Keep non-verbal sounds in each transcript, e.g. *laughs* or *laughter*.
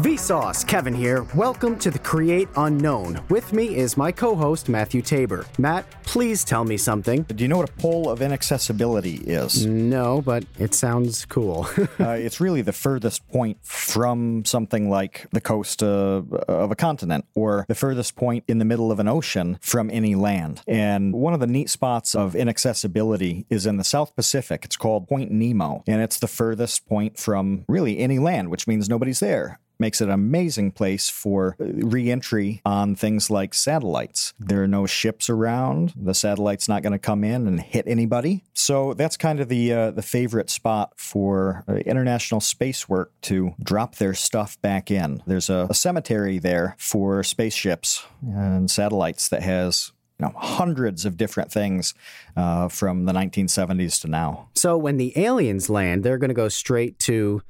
Vsauce, Kevin here. Welcome to the Create Unknown. With me is my co host, Matthew Tabor. Matt, please tell me something. Do you know what a pole of inaccessibility is? No, but it sounds cool. *laughs* uh, it's really the furthest point from something like the coast uh, of a continent or the furthest point in the middle of an ocean from any land. And one of the neat spots of inaccessibility is in the South Pacific. It's called Point Nemo, and it's the furthest point from really any land, which means nobody's there makes it an amazing place for reentry on things like satellites. There are no ships around. The satellite's not going to come in and hit anybody. So that's kind of the uh, the favorite spot for uh, international space work to drop their stuff back in. There's a, a cemetery there for spaceships and satellites that has know, hundreds of different things uh, from the 1970s to now. So when the aliens land, they're going to go straight to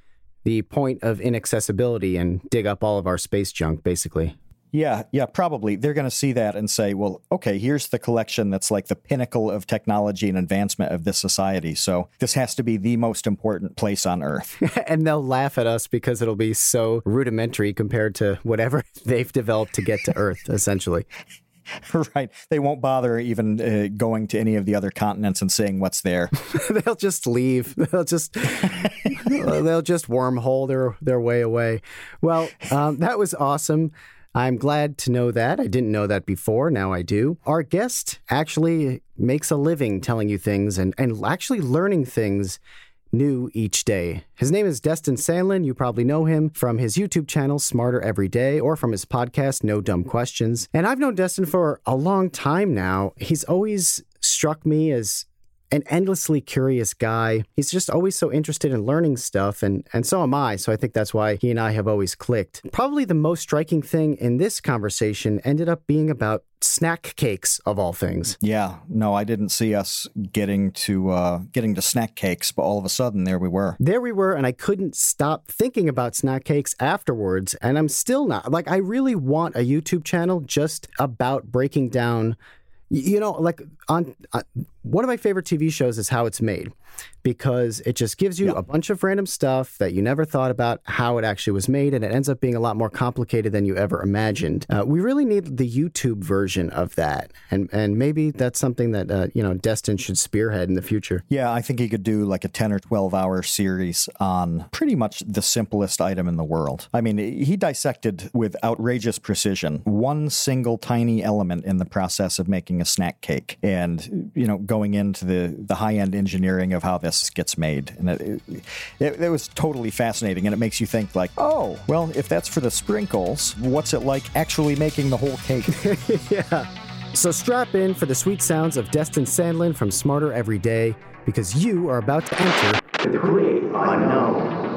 the point of inaccessibility and dig up all of our space junk, basically. Yeah, yeah, probably. They're going to see that and say, well, okay, here's the collection that's like the pinnacle of technology and advancement of this society. So this has to be the most important place on Earth. *laughs* and they'll laugh at us because it'll be so rudimentary compared to whatever *laughs* they've developed to get to Earth, essentially. *laughs* right. They won't bother even uh, going to any of the other continents and seeing what's there. *laughs* they'll just leave. *laughs* They'll just they'll just wormhole their their way away. Well, um, that was awesome. I'm glad to know that. I didn't know that before. Now I do. Our guest actually makes a living telling you things and, and actually learning things new each day. His name is Destin Sandlin. You probably know him from his YouTube channel, Smarter Every Day, or from his podcast, No Dumb Questions. And I've known Destin for a long time now. He's always struck me as an endlessly curious guy. He's just always so interested in learning stuff, and, and so am I. So I think that's why he and I have always clicked. Probably the most striking thing in this conversation ended up being about snack cakes of all things. Yeah, no, I didn't see us getting to uh, getting to snack cakes, but all of a sudden there we were. There we were, and I couldn't stop thinking about snack cakes afterwards, and I'm still not. Like, I really want a YouTube channel just about breaking down you know, like on uh, one of my favorite TV shows is How It's Made because it just gives you yeah. a bunch of random stuff that you never thought about how it actually was made, and it ends up being a lot more complicated than you ever imagined. Uh, we really need the YouTube version of that, and and maybe that's something that uh, you know Destin should spearhead in the future. Yeah, I think he could do like a ten or twelve hour series on pretty much the simplest item in the world. I mean, he dissected with outrageous precision one single tiny element in the process of making a snack cake, and you know, going into the the high end engineering of how this this gets made, and it, it, it was totally fascinating. And it makes you think, like, oh, well, if that's for the sprinkles, what's it like actually making the whole cake? *laughs* yeah. So strap in for the sweet sounds of Destin Sandlin from Smarter Every Day, because you are about to enter the Create Unknown.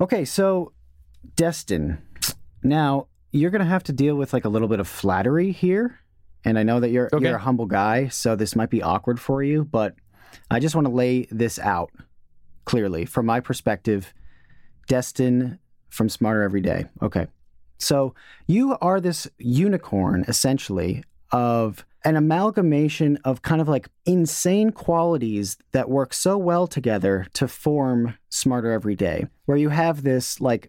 Okay, so Destin, now you're going to have to deal with like a little bit of flattery here. And I know that you're okay. you're a humble guy, so this might be awkward for you, but I just want to lay this out clearly from my perspective. Destin from Smarter Every Day. Okay. So you are this unicorn essentially of an amalgamation of kind of like insane qualities that work so well together to form Smarter Every Day, where you have this like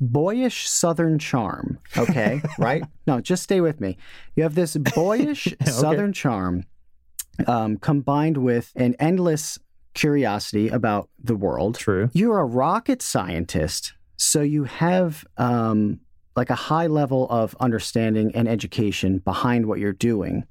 boyish southern charm. Okay, *laughs* right? No, just stay with me. You have this boyish *laughs* okay. southern charm um, combined with an endless curiosity about the world. True. You're a rocket scientist, so you have um, like a high level of understanding and education behind what you're doing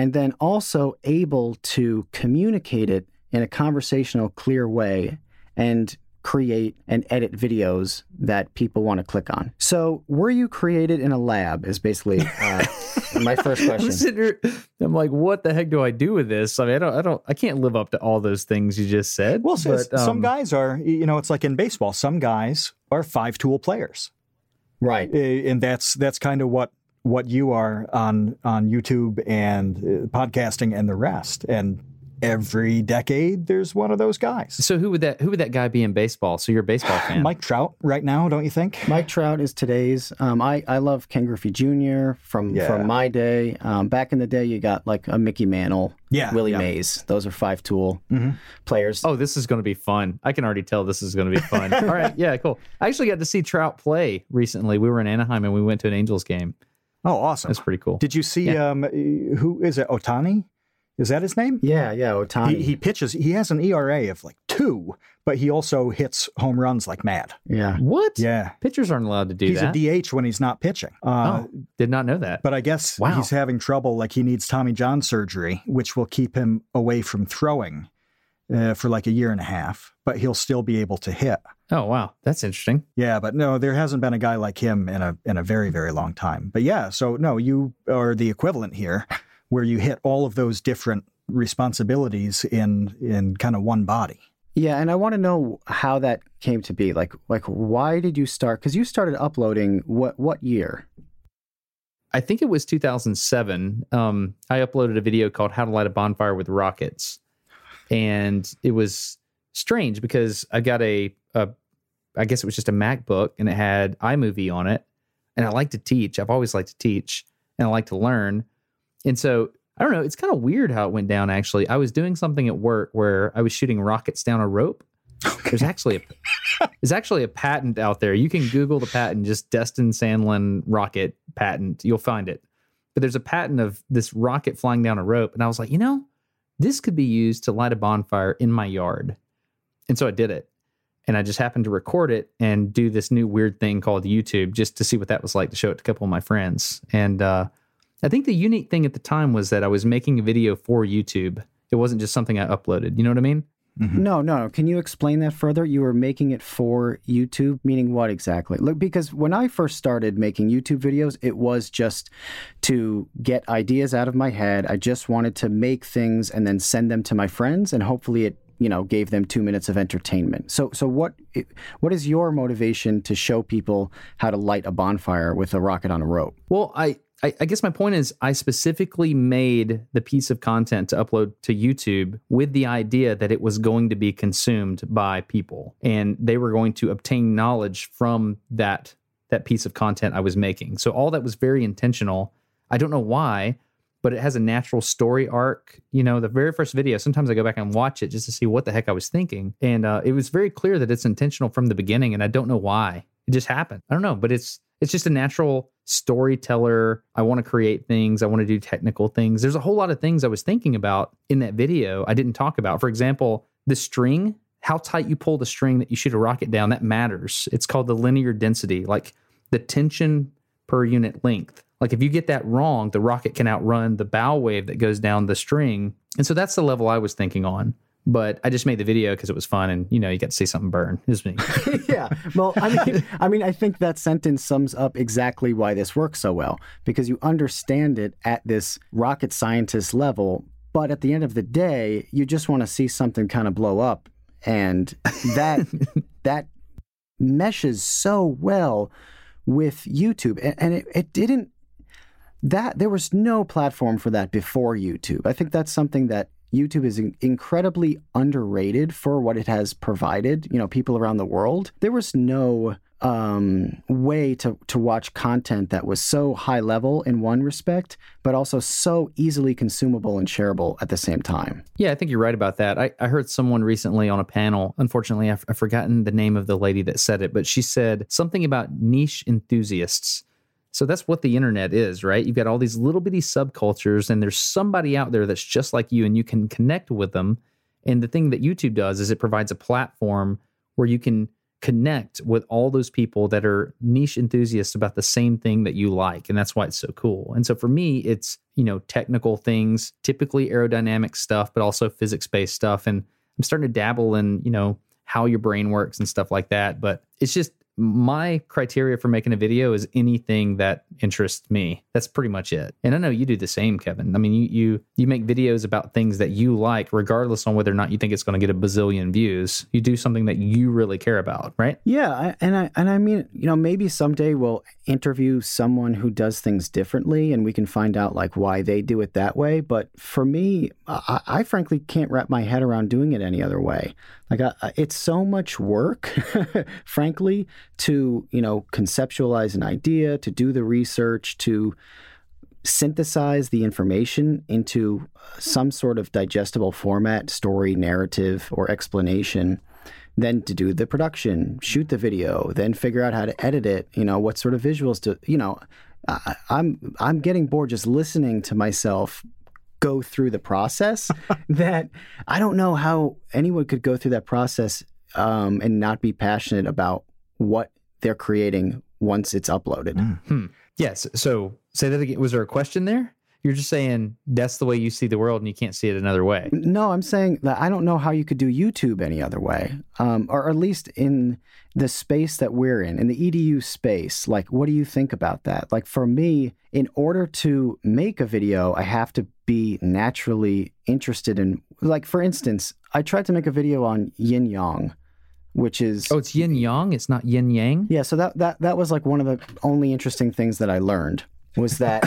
and then also able to communicate it in a conversational, clear way and create and edit videos that people want to click on. So, were you created in a lab? Is basically uh, *laughs* my first question. I'm like, what the heck do I do with this? I mean, I don't, I don't, I can't live up to all those things you just said. Well, but, um, some guys are, you know, it's like in baseball. Some guys are five tool players, right? And that's that's kind of what what you are on on YouTube and uh, podcasting and the rest. And every decade there's one of those guys. So who would that who would that guy be in baseball? So you're a baseball *sighs* fan. Mike Trout right now, don't you think? Mike Trout is today's. Um, I I love Ken Griffey Jr. from Yeah. from my day. Um, back in the day, you got like a Mickey Mantle, Yeah, Willie yeah. Mays. Those are five tool Mhm. players. Oh, this is going to be fun. I can already tell this is going to be fun. *laughs* All right. Yeah, cool. I actually got to see Trout play recently. We were in Anaheim and we went to an Angels game. Oh, awesome. That's pretty cool. Did you see um who is it? Ohtani? Is that his name? yeah, yeah. Ohtani. He, he pitches. He has an ERA of like two, but he also hits home runs like mad. yeah. What? Yeah, Pitchers aren't allowed to do he's that. He's a DH when he's not pitching. Uh, oh, did not know that. But I guess Wow. he's having trouble. Like he needs Tommy John surgery, which will keep him away from throwing uh, for like a year and a half. But he'll still be able to hit. Oh, wow. That's interesting. Yeah, but no, there hasn't been a guy like him in a in a very very long time. But yeah, so no, you are the equivalent here, where you hit all of those different responsibilities in in kind of one body. Yeah, and I want to know how that came to be. Like, like why did you start? Because you started uploading what what year? I think it was 2007. Um, I uploaded a video called How to Light a Bonfire with Rockets. And it was strange because I got a, a, I guess it was just a MacBook and it had iMovie on it. And I like to teach. I've always liked to teach and I like to learn. And so I don't know. It's kind of weird how it went down, actually. I was doing something at work where I was shooting rockets down a rope. There's actually a there's actually a patent out there. You can Google the patent, just Destin Sandlin rocket patent. You'll find it. But there's a patent of this rocket flying down a rope, and I was like, you know, this could be used to light a bonfire in my yard. And so I did it, and I just happened to record it and do this new weird thing called YouTube just to see what that was like to show it to a couple of my friends. And uh, I think the unique thing at the time was that I was making a video for YouTube. It wasn't just something I uploaded. You know what I mean? No, no. Can you explain that further? You were making it for YouTube, meaning what exactly? Look, because when I first started making YouTube videos, it was just to get ideas out of my head. I just wanted to make things and then send them to my friends, and hopefully it, you know, gave them two minutes of entertainment. So, so what, what is your motivation to show people how to light a bonfire with a rocket on a rope? Well, I, I, I guess my point is I specifically made the piece of content to upload to YouTube with the idea that it was going to be consumed by people and they were going to obtain knowledge from that that piece of content I was making. So all that was very intentional. I don't know why, but it has a natural story arc. You know, the very first video, sometimes I go back and watch it just to see what the heck I was thinking. And uh, it was very clear that it's intentional from the beginning, and I don't know why. It just happened. I don't know, but it's it's just a natural storyteller. I want to create things. I want to do technical things. There's a whole lot of things I was thinking about in that video I didn't talk about. For example, the string, how tight you pull the string that you shoot a rocket down, that matters. It's called the linear density, like the tension per unit length. Like if you get that wrong, the rocket can outrun the bow wave that goes down the string. And so that's the level I was thinking on. But I just made the video because it was fun, and you know, you got to see something burn. It was me. *laughs* yeah. Well, I mean, I mean, I think that sentence sums up exactly why this works so well because you understand it at this rocket scientist level, but at the end of the day, you just want to see something kind of blow up, and that *laughs* that meshes so well with YouTube, and, and it, it didn't. That there was no platform for that before YouTube. I think that's something that YouTube is in- incredibly underrated for what it has provided, you know, people around the world. There was no um, way to, to watch content that was so high level in one respect, but also so easily consumable and shareable at the same time. Yeah, I think you're right about that. I, I heard someone recently on a panel. Unfortunately, I've, I've forgotten the name of the lady that said it, but she said something about niche enthusiasts. So that's what the internet is, right? You've got all these little bitty subcultures, and there's somebody out there that's just like you, and you can connect with them. And the thing that YouTube does is it provides a platform where you can connect with all those people that are niche enthusiasts about the same thing that you like. And that's why it's so cool. And so for me, it's, you know, technical things, typically aerodynamic stuff, but also physics based stuff. And I'm starting to dabble in, you know, how your brain works and stuff like that. But it's just my criteria for making a video is anything that interests me. That's pretty much it. And I know you do the same, Kevin. I mean, you you you make videos about things that you like, regardless on whether or not you think it's going to get a bazillion views. You do something that you really care about, right? Yeah, I, and I and I mean, you know, maybe someday we'll interview someone who does things differently, and we can find out like why they do it that way. But for me, I, I frankly can't wrap my head around doing it any other way. Like, I, it's so much work, *laughs* frankly, to you know conceptualize an idea, to do the research, to synthesize the information into some sort of digestible format, story, narrative, or explanation then to do the production, shoot the video, then figure out how to edit it. You know, what sort of visuals to, you know, I, I'm I'm getting bored just listening to myself go through the process. *laughs* that I don't know how anyone could go through that process um, and not be passionate about what they're creating once it's uploaded. Mm. Hmm. Yes. So say that again. Was there a question there? You're just saying that's the way you see the world and you can't see it another way. No, I'm saying that I don't know how you could do YouTube any other way, um, or at least in the space that we're in, in the EDU space. Like, what do you think about that? Like, for me, in order to make a video, I have to be naturally interested in, like, for instance, I tried to make a video on yin yang which is oh it's yin yang it's not yin yang yeah so that that that was like one of the only interesting things that i learned was that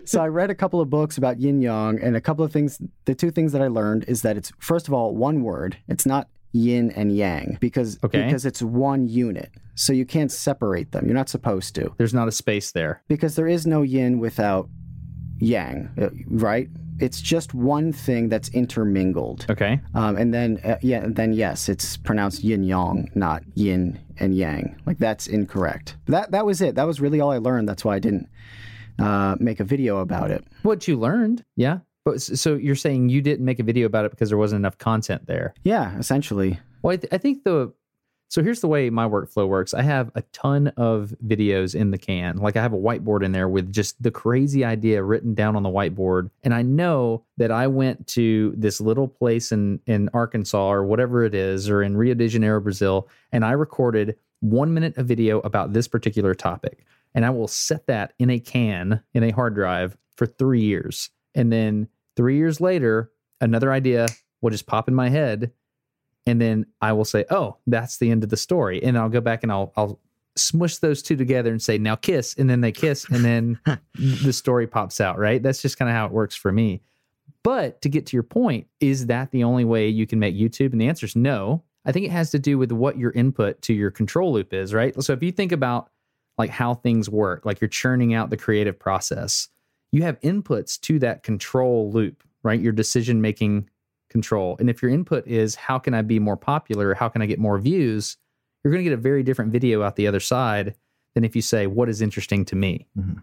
*laughs* so I read a couple of books about yin yang and a couple of things the two things that I learned is that it's first of all one word. It's not yin and yang because okay. because it's one unit. So you can't separate them. You're not supposed to. There's not a space there. Because there is no yin without yang uh, right it's just one thing that's intermingled. Okay. Um, and then uh, yeah, then yes, it's pronounced yin yang, not yin and yang. Like that's incorrect. That that was it. That was really all I learned. That's why I didn't uh, make a video about it. What you learned, yeah. But so you're saying you didn't make a video about it because there wasn't enough content there? Yeah, essentially. Well, I, th- I think the so here's the way my workflow works. I have a ton of videos in the can. Like I have a whiteboard in there with just the crazy idea written down on the whiteboard. And I know that I went to this little place in, in Arkansas or whatever it is, or in Rio de Janeiro, Brazil, and I recorded one minute of video about this particular topic. And I will set that in a can in a hard drive for three years. And then three years later, another idea will just pop in my head and then I will say, "Oh, that's the end of the story," and I'll go back and I'll I'll smush those two together and say, "Now kiss," and then they kiss, and then *laughs* the story pops out. Right? That's just kind of how it works for me. But to get to your point, is that the only way you can make YouTube? And the answer is no. I think it has to do with what your input to your control loop is, right? So if you think about like how things work, like you're churning out the creative process, you have inputs to that control loop, right? Your decision making control. And if your input is how can I be more popular? How can I get more views? You're going to get a very different video out the other side than if you say what is interesting to me. Mm-hmm.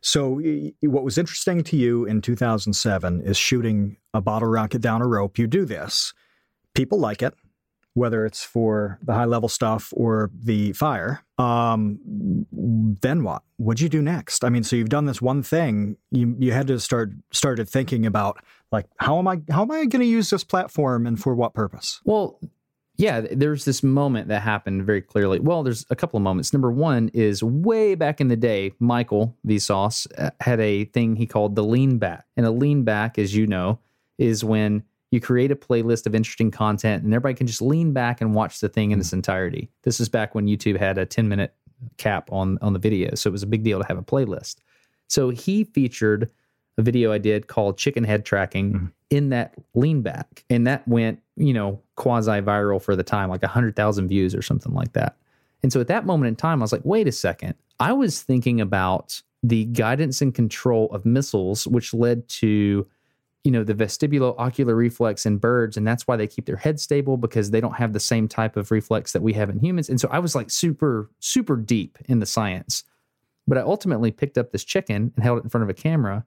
So what was interesting to you in 2007 is shooting a bottle rocket down a rope. You do this. People like it whether it's for the high level stuff or the fire. Um, then what? What'd you do next? I mean, so you've done this one thing. You you had to start started thinking about like how am I how am I going to use this platform and for what purpose? Well, yeah, there's this moment that happened very clearly. Well, there's a couple of moments. Number one is way back in the day, Michael Vsauce uh, had a thing he called the lean back. And a lean back, as you know, is when you create a playlist of interesting content and everybody can just lean back and watch the thing in its entirety. This is back when YouTube had a 10 minute cap on on the video, so it was a big deal to have a playlist. So he featured a video I did called chicken head tracking mm-hmm. in that lean back and that went, you know, quasi viral for the time, like 100,000 views or something like that. And so at that moment in time I was like, "Wait a second. I was thinking about the guidance and control of missiles which led to you know the vestibulo-ocular reflex in birds and that's why they keep their head stable because they don't have the same type of reflex that we have in humans and so i was like super super deep in the science but i ultimately picked up this chicken and held it in front of a camera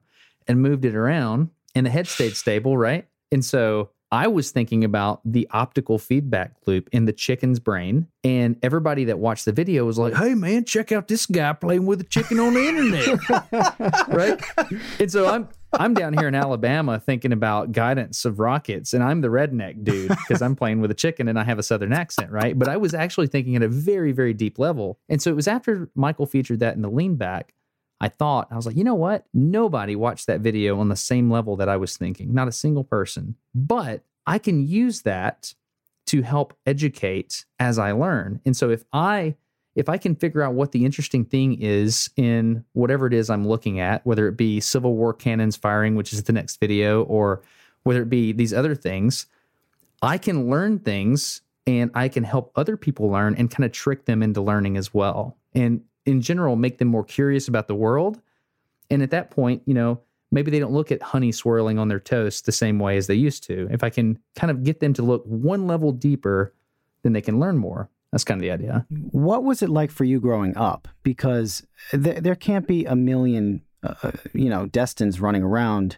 and moved it around and the head stayed stable right and so I was thinking about the optical feedback loop in the chicken's brain. And everybody that watched the video was like, hey, man, check out this guy playing with a chicken on the internet. *laughs* right. And so I'm I'm down here in Alabama thinking about guidance of rockets, and I'm the redneck dude because I'm playing with a chicken and I have a southern accent, right? But I was actually thinking at a very, very deep level. And so it was after Michael featured that in the lean back, I thought, I was like, you know what? Nobody watched that video on the same level that I was thinking, not a single person. But I can use that to help educate as I learn. And so if I if I can figure out what the interesting thing is in whatever it is I'm looking at, whether it be Civil War cannons firing, which is the next video, or whether it be these other things, I can learn things and I can help other people learn and kind of trick them into learning as well. And in general, make them more curious about the world. And at that point, you know, maybe they don't look at honey swirling on their toast the same way as they used to. If I can kind of get them to look one level deeper, then they can learn more. That's kind of the idea. What was it like for you growing up? Because th- there can't be a million, uh, uh, you know, Destins running around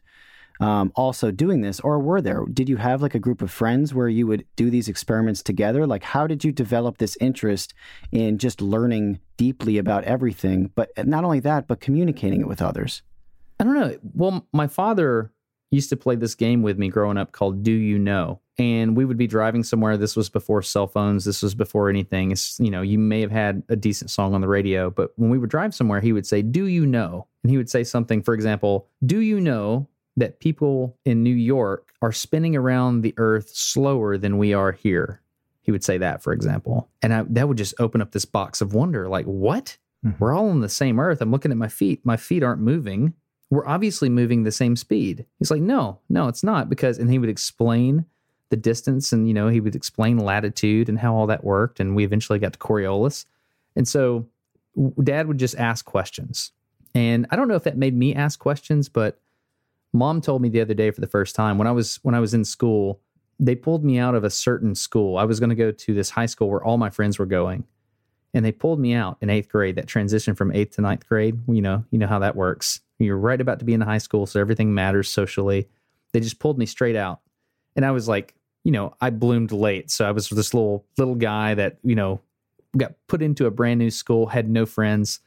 um, also doing this, or were there? Did you have like a group of friends where you would do these experiments together? Like, how did you develop this interest in just learning deeply about everything? But not only that, but communicating it with others. I don't know. Well, my father used to play this game with me growing up called Do You Know? And we would be driving somewhere. This was before cell phones. This was before anything. It's, you know, you may have had a decent song on the radio, but when we would drive somewhere, he would say, Do you know? And he would say something, for example, Do you know that people in New York are spinning around the earth slower than we are here? He would say that, for example. And I, that would just open up this box of wonder like, what? Mm-hmm. We're all on the same earth. I'm looking at my feet. My feet aren't moving we're obviously moving the same speed. He's like, no, no, it's not because, and he would explain the distance and, you know, he would explain latitude and how all that worked. And we eventually got to Coriolis. And so dad would just ask questions. And I don't know if that made me ask questions, but mom told me the other day for the first time when I was, when I was in school, they pulled me out of a certain school. I was going to go to this high school where all my friends were going. And they pulled me out in eighth grade, that transition from eighth to ninth grade. You know, you know how that works. You're right about to be in high school, so everything matters socially. They just pulled me straight out. And I was like, you know, I bloomed late. So I was this little little guy that, you know, got put into a brand new school, had no friends.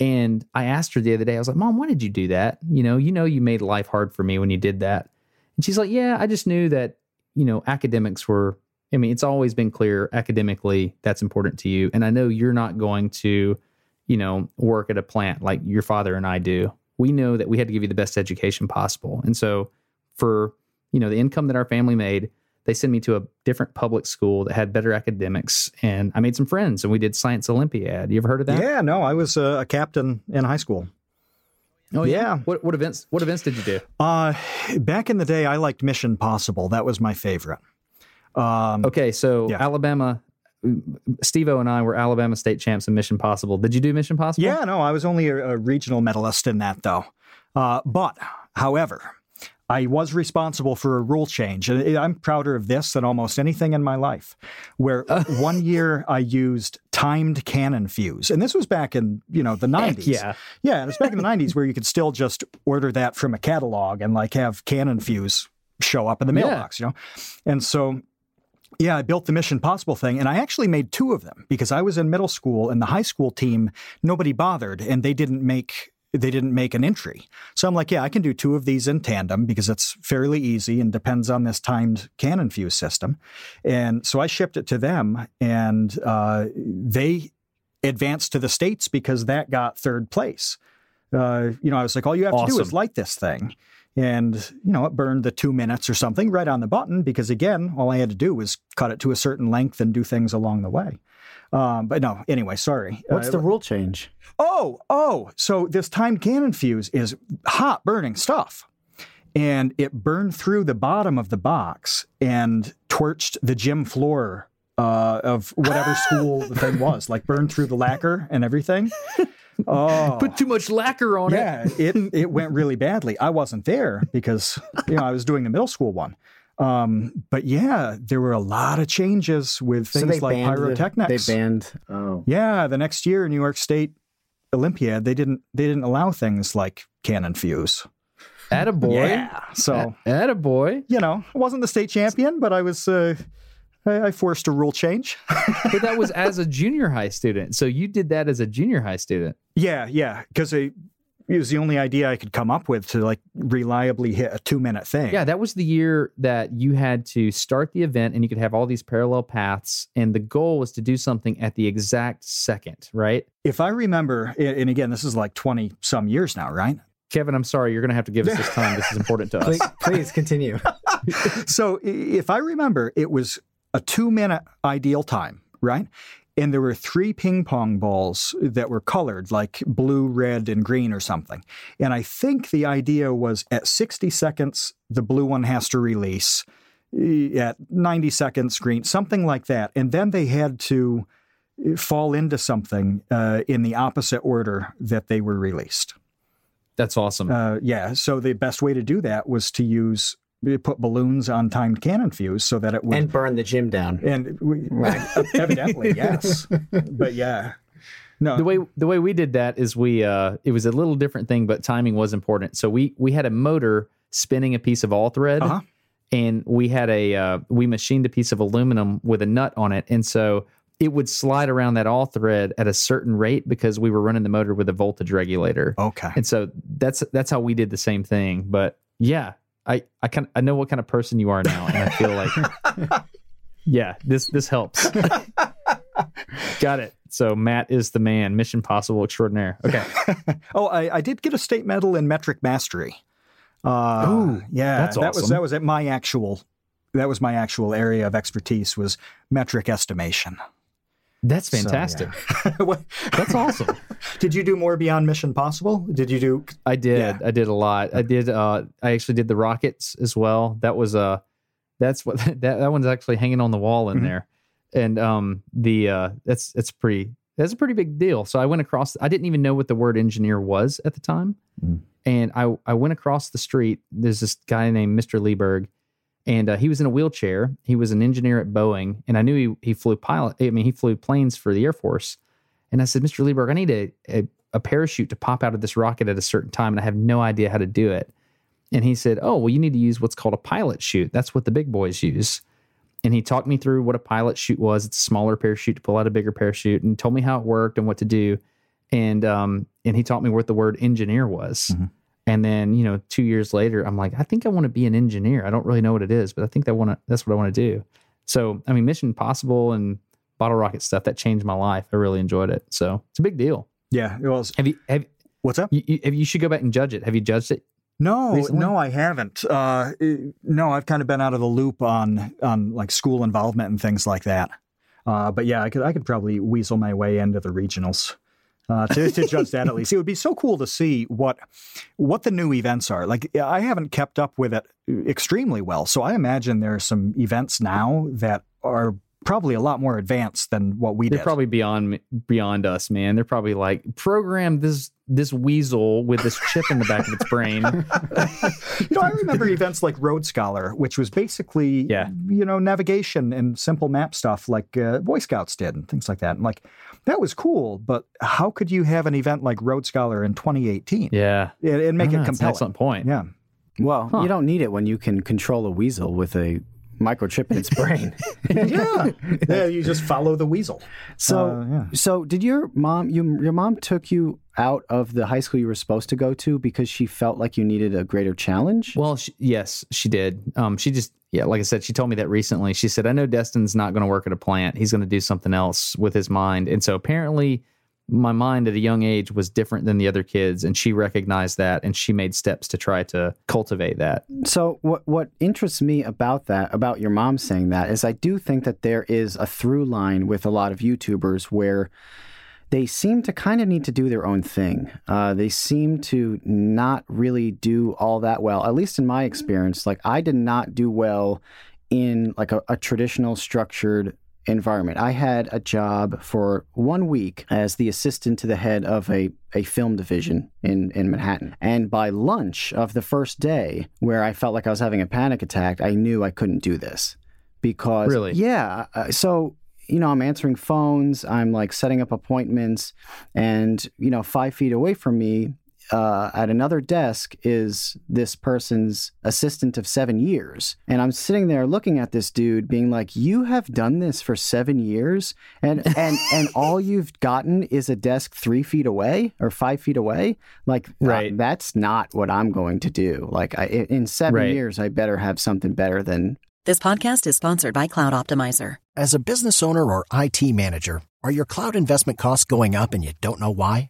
And I asked her the other day, I was like, Mom, why did you do that? You know, you know you made life hard for me when you did that. And she's like, Yeah, I just knew that, you know, academics were I mean, it's always been clear academically that's important to you. And I know you're not going to, you know, work at a plant like your father and I do we know that we had to give you the best education possible. And so for, you know, the income that our family made, they sent me to a different public school that had better academics and I made some friends and we did science olympiad. You ever heard of that? Yeah, no, I was a captain in high school. Oh yeah. yeah. What what events what events did you do? Uh back in the day I liked Mission Possible. That was my favorite. Um, okay, so yeah. Alabama Steve O and I were Alabama state champs in Mission Possible. Did you do Mission Possible? Yeah, no, I was only a, a regional medalist in that though. Uh, but, however, I was responsible for a rule change. And I'm prouder of this than almost anything in my life. Where *laughs* one year I used timed cannon fuse. And this was back in, you know, the 90s. yeah. Yeah, it was back in the 90s where you could still just order that from a catalog and like have cannon fuse show up in the mailbox, yeah. you know? And so yeah, I built the Mission Possible thing, and I actually made two of them because I was in middle school, and the high school team nobody bothered, and they didn't make they didn't make an entry. So I'm like, yeah, I can do two of these in tandem because it's fairly easy and depends on this timed cannon fuse system. And so I shipped it to them, and uh, they advanced to the states because that got third place. Uh, you know, I was like, all you have awesome. to do is light this thing. And, you know, it burned the two minutes or something right on the button because, again, all I had to do was cut it to a certain length and do things along the way. Um, but no, anyway, sorry. What's uh, the rule change? Oh, oh, so this timed cannon fuse is hot burning stuff. And it burned through the bottom of the box and torched the gym floor uh, of whatever *laughs* school the thing was, like burned through the lacquer and everything. *laughs* Oh, put too much lacquer on yeah, it. Yeah, it it went really badly. I wasn't there because you know I was doing the middle school one. Um, but yeah, there were a lot of changes with things so like pyrotechnics. The, they banned. Oh, yeah. The next year, New York State Olympiad, they didn't they didn't allow things like cannon fuse. Attaboy. Yeah. So, attaboy. You know, I wasn't the state champion, but I was. Uh, I, I forced a rule change. but that was *laughs* as a junior high student. So you did that as a junior high student. Yeah, yeah. Because it was the only idea I could come up with to like reliably hit a two minute thing. Yeah, that was the year that you had to start the event and you could have all these parallel paths. And the goal was to do something at the exact second, right? If I remember, and again, this is like 20 some years now, right? Kevin, I'm sorry, you're going to have to give us this time. This is important to *laughs* us. Please, please continue. *laughs* *laughs* so if I remember, it was a two minute ideal time, right? And there were three ping pong balls that were colored like blue, red, and green or something. And I think the idea was at 60 seconds, the blue one has to release. At 90 seconds, green, something like that. And then they had to uh, fall into something uh, in the opposite order that they were released. That's awesome. Uh, yeah. So the best way to do that was to use put balloons on timed cannon fuse so that it would and burn the gym down. And we, right. *laughs* evidently, *laughs* yes. but yeah. No. The way the way we did that is we uh it was a little different thing, but timing was important. So we we had a motor spinning a piece of all thread, uh-huh. and we had a uh, we machined a piece of aluminum with a nut on it, and so it would slide around that all thread at a certain rate because we were running the motor with a voltage regulator. Okay, and so that's that's how we did the same thing. But yeah, I I kind I know what kind of person you are now, and I feel like *laughs* yeah, this this helps. *laughs* Got it. So Matt is the man. Mission Possible extraordinaire. Okay. *laughs* oh, I, I did get a state medal in metric mastery. Uh, Ooh, yeah, that's awesome. that was that was at my actual that was my actual area of expertise was metric estimation. That's fantastic. So, yeah. *laughs* That's awesome. did you do more beyond Mission Possible? Did you do? I did. Yeah. I did a lot. I did. Uh, I actually did the rockets as well. That was uh that's what *laughs* that that one's actually hanging on the wall in mm-hmm. there, and um the uh that's that's pretty that's a pretty big deal. So I went across. I didn't even know what the word engineer was at the time, mm. and I I went across the street. There's this guy named Mr. Lieberg and uh, he was in a wheelchair. He was an engineer at Boeing, and I knew he he flew pilot. I mean, he flew planes for the Air Force. And I said, Mr. Lieberg, I need a, a, a parachute to pop out of this rocket at a certain time, and I have no idea how to do it. And he said, Oh, well, you need to use what's called a pilot chute. That's what the big boys use. And he talked me through what a pilot chute was. It's a smaller parachute to pull out a bigger parachute, and told me how it worked and what to do. And um, and he taught me what the word engineer was. Mm-hmm. And then, you know, two years later, I'm like, I think I want to be an engineer. I don't really know what it is, but I think I want to, that's what I want to do. So, I mean, Mission Possible and bottle rocket stuff that changed my life. I really enjoyed it. So it's a big deal. Yeah. It was. Have you, have, what's up? You, you, you should go back and judge it. Have you judged it? No, recently? no, I haven't. Uh, no, I've kind of been out of the loop on, on like school involvement and things like that. Uh, but yeah, I could, I could probably weasel my way into the regionals uh, to, to judge that at least. It would be so cool to see what what the new events are. Like I haven't kept up with it extremely well, so I imagine there are some events now that are probably a lot more advanced than what we did. They're did. probably beyond beyond us, man. They're probably like program this this weasel with this chip in the back of its brain. *laughs* you know, I remember events like Road Scholar, which was basically yeah. you know navigation and simple map stuff like uh, Boy Scouts did and things like that. And like that was cool, but how could you have an event like Road Scholar in 2018? Yeah, and, and make it ah, compelling. excellent point. Yeah. Well, huh. you don't need it when you can control a weasel with a microchip in its brain. *laughs* yeah, yeah. You just follow the weasel. So, uh, yeah. so did your mom? You, your mom took you out of the high school you were supposed to go to because she felt like you needed a greater challenge. Well, she, yes, she did. Um, she just, yeah, like I said, she told me that recently. She said, "I know Destin's not going to work at a plant. He's going to do something else with his mind." And so apparently my mind at a young age was different than the other kids and she recognized that and she made steps to try to cultivate that so what what interests me about that about your mom saying that is i do think that there is a through line with a lot of youtubers where they seem to kind of need to do their own thing. Uh, they seem to not really do all that well, at least in my experience. Like, I did not do well in like a, a traditional structured environment. I had a job for one week as the assistant to the head of a, a film division in, in Manhattan. And by lunch of the first day, where I felt like I was having a panic attack, I knew I couldn't do this. Because, really? yeah. Uh, so, you know, I'm answering phones, I'm like setting up appointments, and, you know, five feet away from me, uh, at another desk is this person's assistant of seven years. And I'm sitting there looking at this dude being like, you have done this for seven years and, *laughs* and, and all you've gotten is a desk three feet away or five feet away. Like, uh, right. Uh, that's not what I'm going to do. Like I, in seven right. years, I better have something better than. This podcast is sponsored by Cloud Optimizer. As a business owner or IT manager, are your cloud investment costs going up and you don't know why?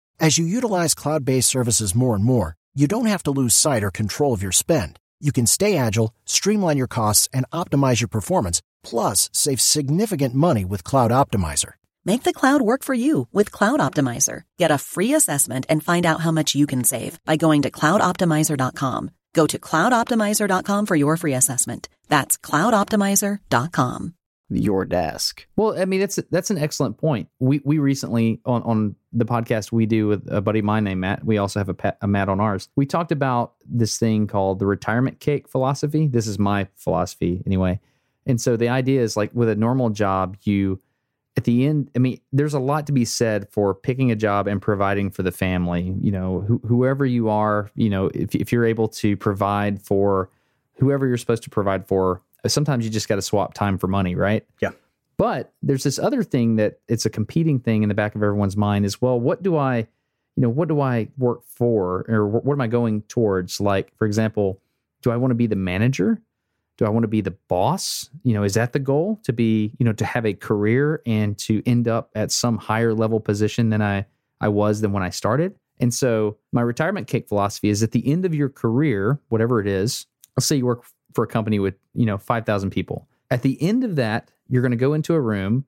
As you utilize cloud based services more and more, you don't have to lose sight or control of your spend. You can stay agile, streamline your costs, and optimize your performance, plus save significant money with Cloud Optimizer. Make the cloud work for you with Cloud Optimizer. Get a free assessment and find out how much you can save by going to cloudoptimizer.com. Go to cloudoptimizer.com for your free assessment. That's cloudoptimizer.com your desk. Well, I mean that's that's an excellent point. We we recently on on the podcast we do with a buddy of mine named Matt. We also have a, pet, a Matt on ours. We talked about this thing called the retirement cake philosophy. This is my philosophy anyway. And so the idea is like with a normal job, you at the end, I mean, there's a lot to be said for picking a job and providing for the family. You know, wh- whoever you are, you know, if if you're able to provide for whoever you're supposed to provide for sometimes you just got to swap time for money, right? Yeah. But there's this other thing that it's a competing thing in the back of everyone's mind is well, what do I, you know, what do I work for or what am I going towards? Like, for example, do I want to be the manager? Do I want to be the boss? You know, is that the goal to be, you know, to have a career and to end up at some higher level position than I I was than when I started? And so my retirement cake philosophy is at the end of your career, whatever it is, let's say you work for a company with, you know, 5,000 people. At the end of that, you're going to go into a room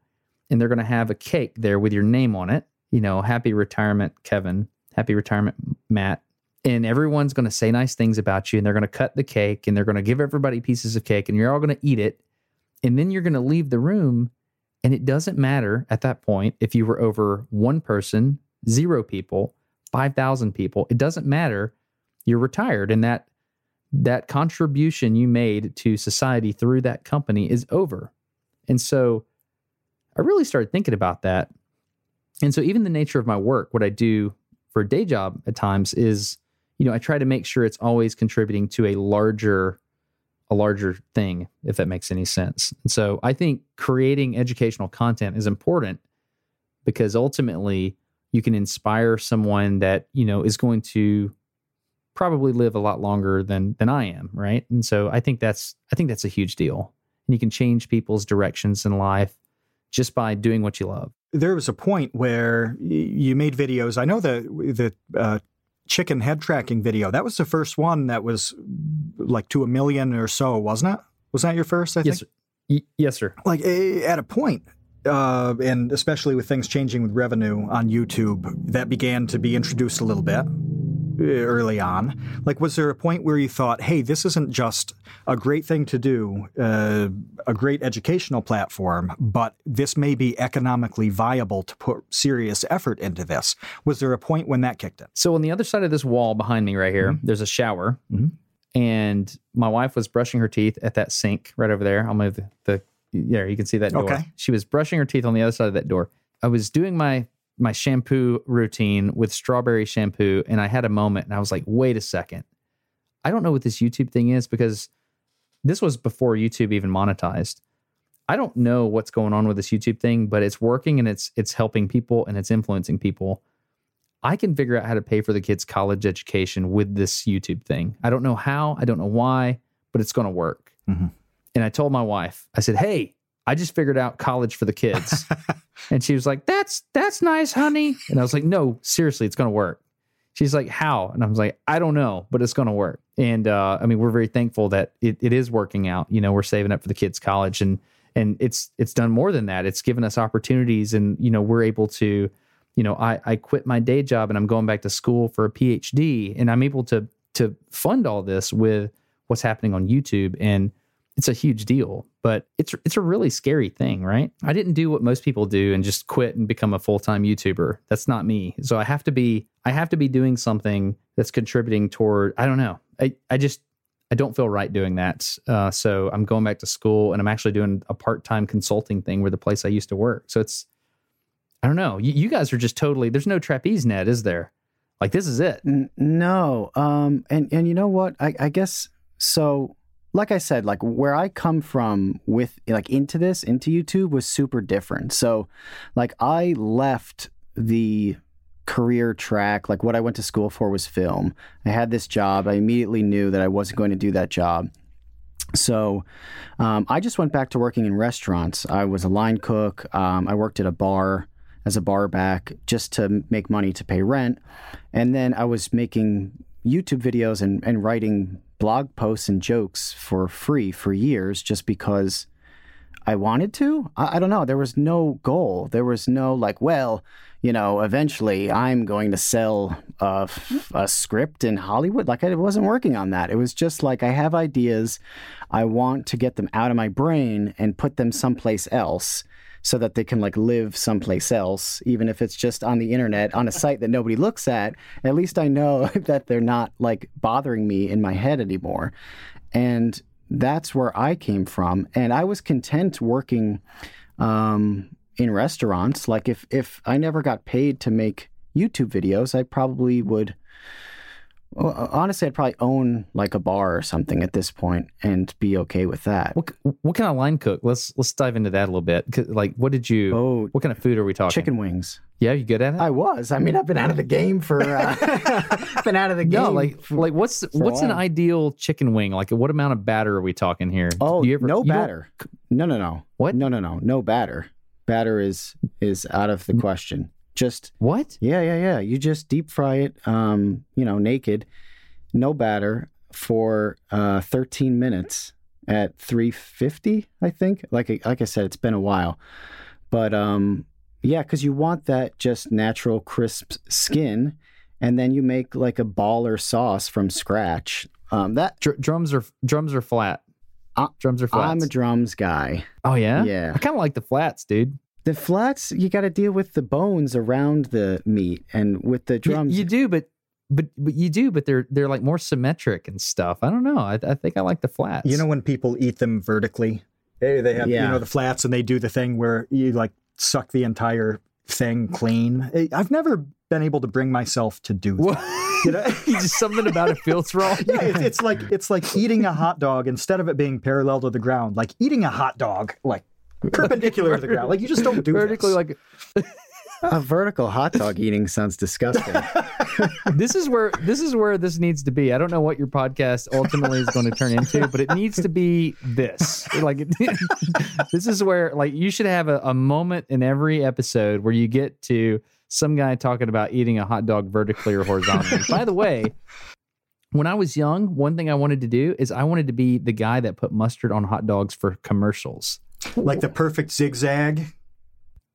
and they're going to have a cake there with your name on it. You know, happy retirement, Kevin. Happy retirement, Matt. And everyone's going to say nice things about you and they're going to cut the cake and they're going to give everybody pieces of cake and you're all going to eat it. And then you're going to leave the room. And it doesn't matter at that point if you were over one person, zero people, 5,000 people. It doesn't matter. You're retired. And that that contribution you made to society through that company is over. And so I really started thinking about that. And so even the nature of my work, what I do for a day job at times is, you know, I try to make sure it's always contributing to a larger a larger thing if that makes any sense. And so I think creating educational content is important because ultimately you can inspire someone that, you know, is going to probably live a lot longer than than I am, right? And so I think that's I think that's a huge deal. And you can change people's directions in life just by doing what you love. There was a point where you made videos. I know the the uh, chicken head tracking video. That was the first one that was like to a million or so, wasn't it? Was that your first? I yes, think. Sir. yes, sir. Like at a point, uh, and especially with things changing with revenue on YouTube, that began to be introduced a little bit early on? Like, was there a point where you thought, hey, this isn't just a great thing to do, uh, a great educational platform, but this may be economically viable to put serious effort into this? Was there a point when that kicked in? So, on the other side of this wall behind me, right here, mm-hmm. there's a shower. Mm-hmm. And my wife was brushing her teeth at that sink right over there. I'll move the, the yeah, you can see that door. Okay. She was brushing her teeth on the other side of that door. I was doing my my shampoo routine with strawberry shampoo and I had a moment and I was like, wait a second. I don't know what this YouTube thing is because this was before YouTube even monetized. I don't know what's going on with this YouTube thing, but it's working and it's it's helping people and it's influencing people. I can figure out how to pay for the kids' college education with this YouTube thing. I don't know how, I don't know why, but it's going to work. Mm-hmm. And I told my wife, I said, "Hey, I just figured out college for the kids. *laughs* and she was like, That's that's nice, honey. And I was like, No, seriously, it's gonna work. She's like, How? And I was like, I don't know, but it's gonna work. And uh, I mean, we're very thankful that it, it is working out. You know, we're saving up for the kids' college and and it's it's done more than that. It's given us opportunities and you know, we're able to, you know, I, I quit my day job and I'm going back to school for a PhD and I'm able to to fund all this with what's happening on YouTube and it's a huge deal, but it's it's a really scary thing, right? I didn't do what most people do and just quit and become a full-time YouTuber. That's not me. So I have to be I have to be doing something that's contributing toward I don't know. I I just I don't feel right doing that. Uh, so I'm going back to school and I'm actually doing a part-time consulting thing where the place I used to work. So it's I don't know. You, you guys are just totally there's no trapeze net, is there? Like this is it. No. Um and and you know what? I I guess so like I said, like where I come from with like into this, into YouTube was super different. So like I left the career track, like what I went to school for was film. I had this job. I immediately knew that I wasn't going to do that job. So um, I just went back to working in restaurants. I was a line cook. Um, I worked at a bar as a bar back just to make money to pay rent. And then I was making YouTube videos and, and writing blog posts and jokes for free for years just because I wanted to. I, I, don't know. There was no goal. There was no like, well, you know, eventually I'm going to sell a, a script in Hollywood. Like I wasn't working on that. It was just like I have ideas. I want to get them out of my brain and put them someplace else so that they can like live someplace else, even if it's just on the internet on a *laughs* site that nobody looks at. At least I know *laughs* that they're not like bothering me in my head anymore. And that's where I came from. And I was content working um, in restaurants. Like if if I never got paid to make YouTube videos, I probably would well, honestly, I'd probably own like a bar or something at this point and be okay with that. What what kind of line cook? Let's let's dive into that a little bit. Like, what did you? Oh, what kind of food are we talking? Chicken wings. Yeah, you good at it? I was. I mean, I've been out of the game for. Uh, *laughs* *laughs* been out of the game. No, like for, like what's what's an ideal chicken wing? Like, what amount of batter are we talking here? Oh, ever, no batter. No, no, no. What? No, no, no. No batter. Batter is is out of the question. Just what? Yeah, yeah, yeah. You just deep fry it, um, you know, naked, no batter for uh, 13 minutes at 350, I think. Like like I said, it's been a while, but um, yeah, because you want that just natural crisp skin, and then you make like a baller sauce from scratch. Um, that Dr- drums are drums are flat. Uh, drums are flat. I'm a drums guy. Oh yeah, yeah. I kind of like the flats, dude. The flats, you got to deal with the bones around the meat, and with the drums, you, you, do, but but but you do, but they're they're like more symmetric and stuff. I don't know. I, I think I like the flats. You know when people eat them vertically, they, they have yeah. you know the flats, and they do the thing where you like suck the entire thing clean. I've never been able to bring myself to do that. You know? *laughs* just something about it feels *laughs* wrong. yeah, it's, it's like it's like eating a hot dog instead of it being parallel to the ground, like eating a hot dog like perpendicular to the ground. Like you just don't do vertically. This. Like *laughs* a vertical hot dog eating sounds disgusting. *laughs* this is where this is where this needs to be. I don't know what your podcast ultimately is going to turn into, but it needs to be this. Like *laughs* this is where like you should have a, a moment in every episode where you get to some guy talking about eating a hot dog vertically or horizontally. By the way, when I was young, one thing I wanted to do is I wanted to be the guy that put mustard on hot dogs for commercials like the perfect zigzag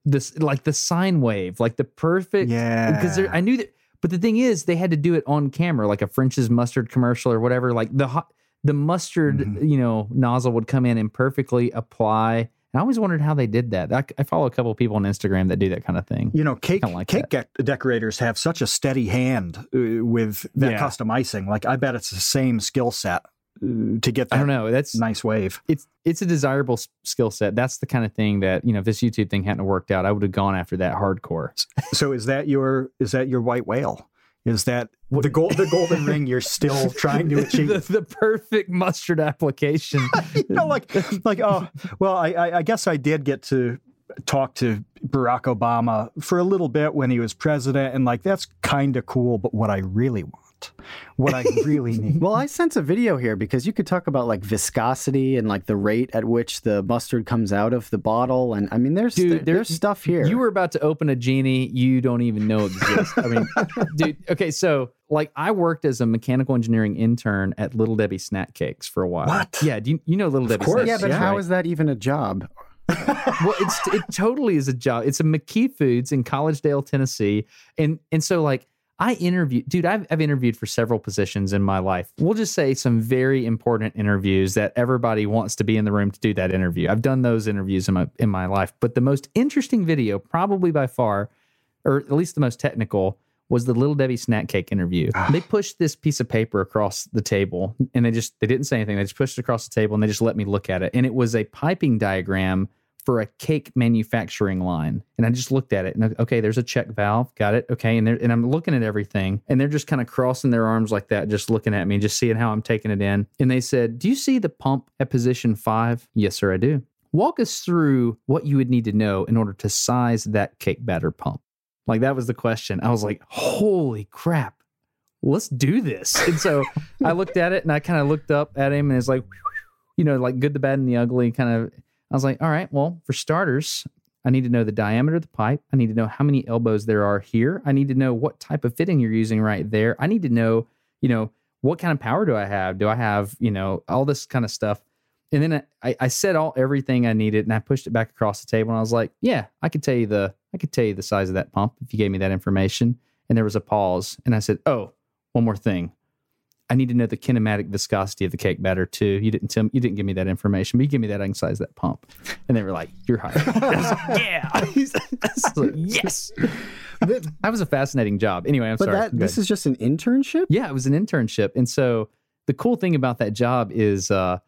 this like the sine wave like the perfect yeah because i knew that but the thing is they had to do it on camera like a french's mustard commercial or whatever like the hot the mustard mm-hmm. you know nozzle would come in and perfectly apply and I always wondered how they did that. I, I follow a couple of people on Instagram that do that kind of thing. You know, cake like cake de- decorators have such a steady hand uh, with that yeah. custom icing. Like, I bet it's the same skill set to get that I don't know. That's nice wave. It's it's a desirable skill set. That's the kind of thing that you know. If this YouTube thing hadn't worked out, I would have gone after that hardcore. so is that your is that your white whale? Is that the gold the golden ring you're still *laughs* trying to achieve? the, the, perfect mustard application. *laughs* you know, like like oh well, I, I guess I did get to talk to Barack Obama for a little bit when he was president, and like that's kind of cool. But what I really want what I really need. *laughs* well, I sense a video here because you could talk about like viscosity and like the rate at which the mustard comes out of the bottle, and I mean, there's dude, there, there's stuff here. You were about to open a genie you don't even know *laughs* exists. I mean, dude. Okay, so like I worked as a mechanical engineering intern at Little Debbie Snack Cakes for a while. What? Yeah, do you, you know Little Debbie? Of course. yeah, but how right? is that even a job? *laughs* well, it's it totally is a job. It's a McKee Foods in Collegedale, Tennessee, and and so like I interviewed, dude, I've, I've interviewed for several positions in my life. We'll just say some very important interviews that everybody wants to be in the room to do that interview. I've done those interviews in my in my life, but the most interesting video, probably by far, or at least the most technical, was the Little Debbie snack cake interview. Ah. They pushed this piece of paper across the table and they just they didn't say anything. They just pushed it across the table and they just let me look at it. And it was a piping diagram for a cake manufacturing line. And I just looked at it and okay, there's a check valve. Got it. Okay. And and I'm looking at everything and they're just kind of crossing their arms like that, just looking at me, just seeing how I'm taking it in. And they said, Do you see the pump at position five? Yes, sir, I do. Walk us through what you would need to know in order to size that cake batter pump. Like that was the question. I was like, holy crap, let's do this. And so *laughs* I looked at it and I kind of looked up at him and it's like, you know, like good, the bad, and the ugly kind of I was like, all right, well, for starters, I need to know the diameter of the pipe. I need to know how many elbows there are here. I need to know what type of fitting you're using right there. I need to know, you know, what kind of power do I have? Do I have, you know, all this kind of stuff? And then I, I said all everything I needed and I pushed it back across the table and I was like, yeah, I could tell you the I could tell you the size of that pump if you gave me that information. And there was a pause and I said, Oh, one more thing. I need to know the kinematic viscosity of the cake batter too. You didn't tell me, you didn't give me that information, but you give me that, I can size that pump. And they were like, "You're hired." like, *laughs* yeah, *laughs* like, *laughs* yes. That was a fascinating job. Anyway, I'm but sorry. That, this is just an internship. Yeah, it was an internship, and so the cool thing about that job is uh,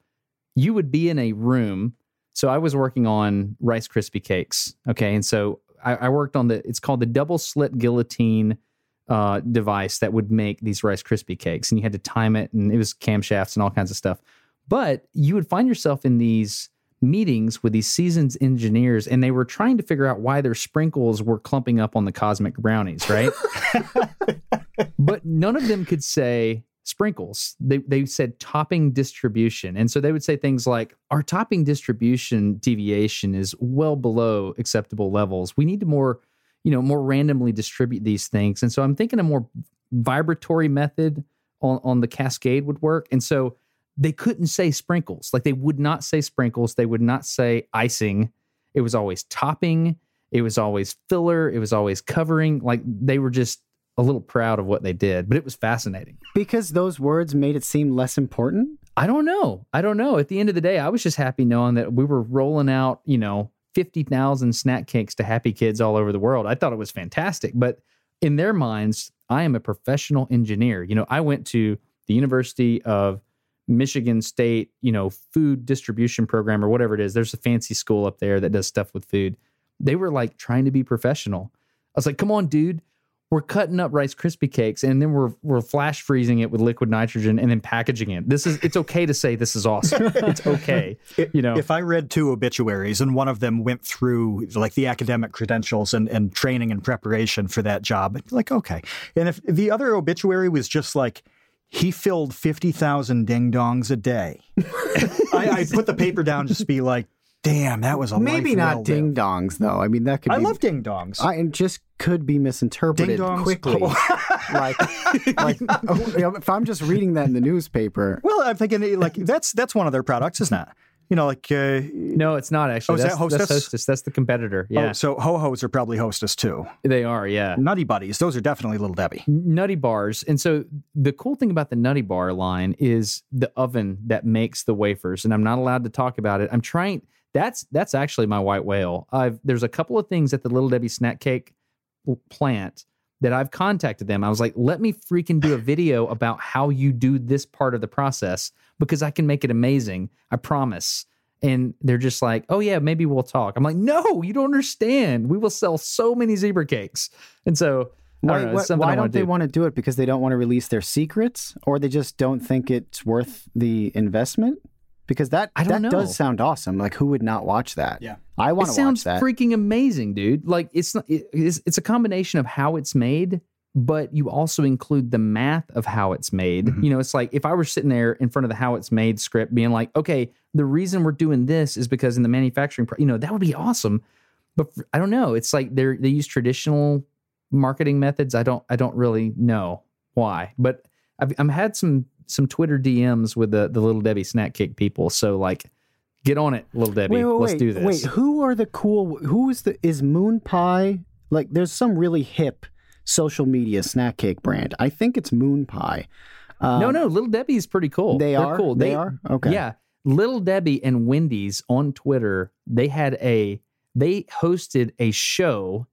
you would be in a room. So I was working on Rice Krispie cakes. Okay, and so I, I worked on the. It's called the double slit guillotine uh, device that would make these Rice Krispie cakes, and you had to time it, and it was camshafts and all kinds of stuff. But you would find yourself in these meetings with these seasoned engineers, and they were trying to figure out why their sprinkles were clumping up on the cosmic brownies, right? *laughs* but none of them could say sprinkles. They they said topping distribution. And so they would say things like our topping distribution deviation is well below acceptable levels. We need to more you know, more randomly distribute these things. And so I'm thinking a more vibratory method on, on the cascade would work. And so they couldn't say sprinkles. Like they would not say sprinkles. They would not say icing. It was always topping. It was always filler. It was always covering. Like they were just a little proud of what they did, but it was fascinating. Because those words made it seem less important? I don't know. I don't know. At the end of the day, I was just happy knowing that we were rolling out, you know, 50,000 snack cakes to happy kids all over the world. I thought it was fantastic. But in their minds, I am a professional engineer. You know, I went to the University of Michigan State, you know, food distribution program or whatever it is. There's a fancy school up there that does stuff with food. They were like trying to be professional. I was like, come on, dude we're cutting up Rice Krispie cakes and then we're we're flash freezing it with liquid nitrogen and then packaging it. This is it's okay to say this is awesome. It's okay. *laughs* You know. If I read two obituaries and one of them went through like the academic credentials and, and training and preparation for that job, I'd be like, okay. And if the other obituary was just like he filled 50,000 ding dongs a day. *laughs* I, I put the paper down just to be like, Damn, that was a maybe not well ding dongs though. I mean, that could. Be I be, love ding dongs. I it just could be misinterpreted quickly. *laughs* like, like *laughs* oh, if I'm just reading that in the newspaper. Well, I'm thinking like that's that's one of their products, isn't it? You know, like uh, no, it's not actually. Oh, that's, that Hostess? That's Hostess. That's the competitor. Yeah. Oh, so ho hos are probably Hostess too. They are. Yeah. Nutty Buddies. Those are definitely Little Debbie. Nutty bars. And so the cool thing about the Nutty Bar line is the oven that makes the wafers, and I'm not allowed to talk about it. I'm trying that's that's actually my white whale. I've there's a couple of things at the Little Debbie snack cake plant that I've contacted them. I was like, let me freaking do a *laughs* video about how you do this part of the process because I can make it amazing. I promise. And they're just like, oh, yeah, maybe we'll talk. I'm like, no, you don't understand. We will sell so many zebra cakes. And so, why, don't, know, why don't they do. want to do it? Because they don't want to release their secrets or they just don't think it's worth the investment? Because that that know. does sound awesome. Like who would not watch that? Yeah, I want to watch that. Sounds freaking amazing, dude. Like it's not, it's it's a combination of how it's made, but you also include the math of how it's made. Mm-hmm. You know, it's like if I were sitting there in front of the how it's made script, being like, okay, the reason we're doing this is because in the manufacturing, you know, that would be awesome. But I don't know. It's like they they use traditional marketing methods. I don't I don't really know why, but I've I've had some some Twitter DMs with the the little Debbie snack cake people. So like, get on it, little Debbie. Wait, wait, Let's do this. Wait, who are the cool? Who is the is Moon Pie? Like, there's some really hip social media snack cake brand. I think it's Moon Pie. Um, no, no, Little Debbie's pretty cool. They They're are cool. They, they are okay. Yeah, Little Debbie and Wendy's on Twitter. They had a they hosted a show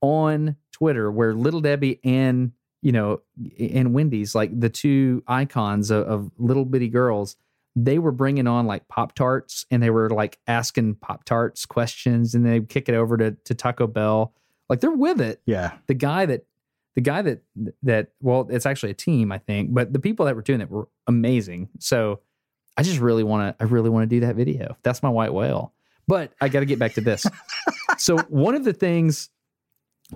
on Twitter where Little Debbie and you know and Wendy's like the two icons of, of little bitty girls they were bringing on like Pop Tarts and they were like asking Pop Tarts questions and they kick it over to, to Taco Bell. Like they're with it. Yeah. The guy that, the guy that, that, well, it's actually a team, I think, but the people that were doing it were amazing. So I just really want to, I really want to do that video. That's my white whale. But I got to get back to this. *laughs* so one of the things,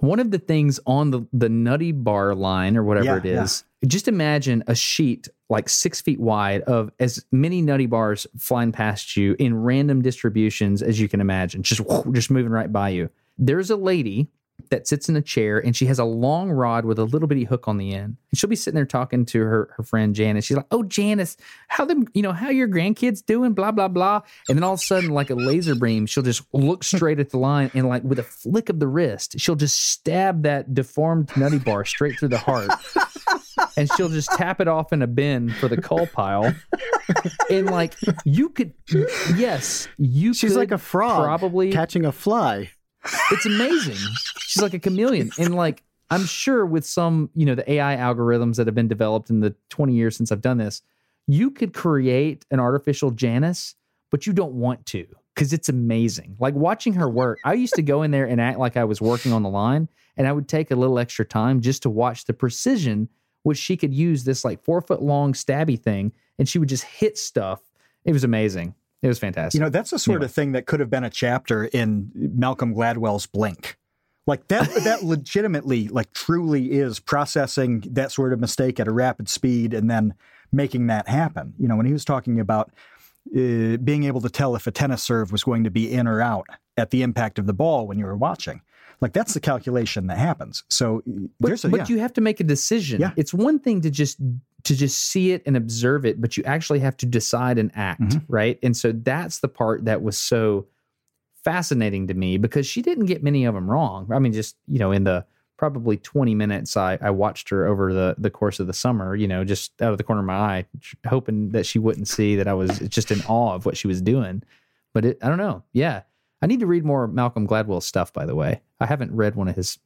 one of the things on the, the nutty bar line or whatever Yeah, it is, just imagine a sheet like six feet wide of as many nutty bars flying past you in random distributions as you can imagine, just just moving right by you. There's a lady that sits in a chair and she has a long rod with a little bitty hook on the end. And she'll be sitting there talking to her, her friend Janice. She's like, Oh, Janice, how them, you know, how your grandkids doing? Blah, blah, blah. And then all of a sudden, like a laser beam, she'll just look *laughs* straight at the line and like with a flick of the wrist, she'll just stab that deformed nutty bar straight through the heart. and she'll just tap it off in a bin for the coal pile. And like you could, yes, you. She's like a frog, probably catching a fly. It's amazing. She's like a chameleon, and like I'm sure with some, you know, the AI algorithms that have been developed in the 20 years since I've done this, you could create an artificial Janice, but you don't want to because it's amazing. Like watching her work, I used to go in there and act like I was working on the line, and I would take a little extra time just to watch the precision which she could use this like four foot long stabby thing and she would just hit stuff. It was amazing. It was fantastic. You know, that's the sort anyway. of thing that could have been a chapter in Malcolm Gladwell's Blink. Like that *laughs* that legitimately like truly is processing that sort of mistake at a rapid speed and then making that happen. You know, when he was talking about uh, being able to tell if a tennis serve was going to be in or out at the impact of the ball when you were watching. Like that's the calculation that happens. So but, a, but yeah. you have to make a decision. Yeah. It's one thing to just to just see it and observe it, but you actually have to decide and act, mm-hmm. right? And so that's the part that was so fascinating to me because she didn't get many of them wrong. I mean, just you know, in the probably 20 minutes I, I watched her over the the course of the summer, you know, just out of the corner of my eye, hoping that she wouldn't see that I was just in awe of what she was doing. But it, I don't know. Yeah. I need to read more Malcolm Gladwell stuff, by the way. I haven't read one of his.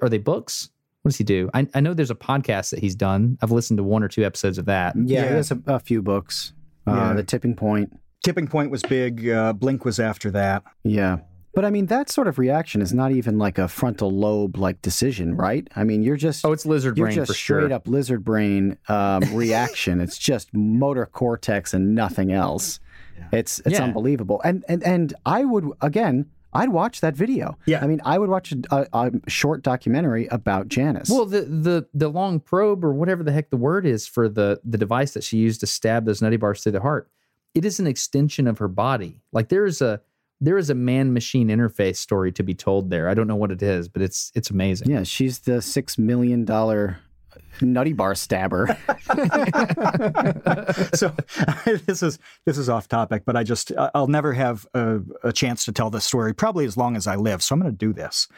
Are they books? What does he do? I, I know there's a podcast that he's done. I've listened to one or two episodes of that. Yeah, yeah. he has a, a few books. Uh. The Tipping Point. Tipping Point was big. Uh, Blink was after that. Yeah. But I mean, that sort of reaction is not even like a frontal lobe like decision, right? I mean, you're just oh, it's lizard you're brain just for straight sure. up lizard brain um, *laughs* reaction. it's just motor cortex and nothing else. Yeah. It's it's Yeah. unbelievable. And and and I would again, I'd watch that video. Yeah. I mean, I would watch a, a short documentary about Janice. Well, the the the long probe or whatever the heck the word is for the the device that she used to stab those nutty bars through the heart, it is an extension of her body. Like there is a there is a man machine interface story to be told there. I don't know what it is, but it's it's amazing. yeah, she's the six million dollar nutty bar stabber. *laughs* so *laughs* this is this is off topic, but I just I'll never have a, a chance to tell this story probably as long as I live. So I'm going to do this.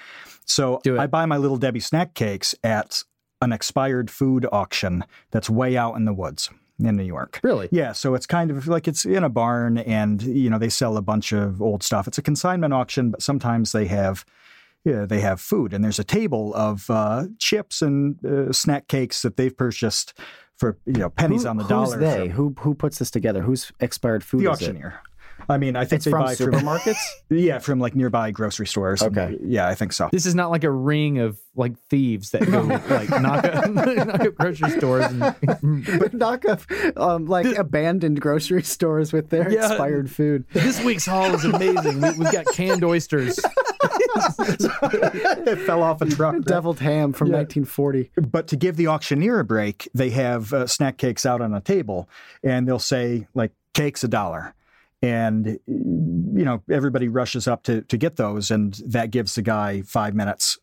So Do. I buy my little Debbie snack cakes at an expired food auction that's way out in the woods in New York. Really? Yeah, so it's kind of like it's in a barn and you know they sell a bunch of old stuff. It's a consignment auction, but sometimes they have yeah, they have food and there's a table of uh, chips and uh, snack cakes that they've purchased for you know pennies Who- on the who's dollar. they? from Who who puts this together? Who's expired food? the is it? auctioneer. I mean, I think It's they from buy supermarkets. from *laughs* yeah from like nearby grocery stores. and- Okay. yeah, I think so. This is not like a ring of like thieves that go like knock up, *laughs* *laughs* knock up grocery stores and but knock up um, like abandoned grocery stores with their Yeah. expired food. This week's haul is amazing. We, we've got canned oysters. *laughs* it fell off a truck. right? Deviled ham from Yeah. 1940. But to give the auctioneer a break, they have uh, snack cakes out on a table, and they'll say like cakes a dollar, and you know everybody rushes up to to get those, and that gives the guy five minutes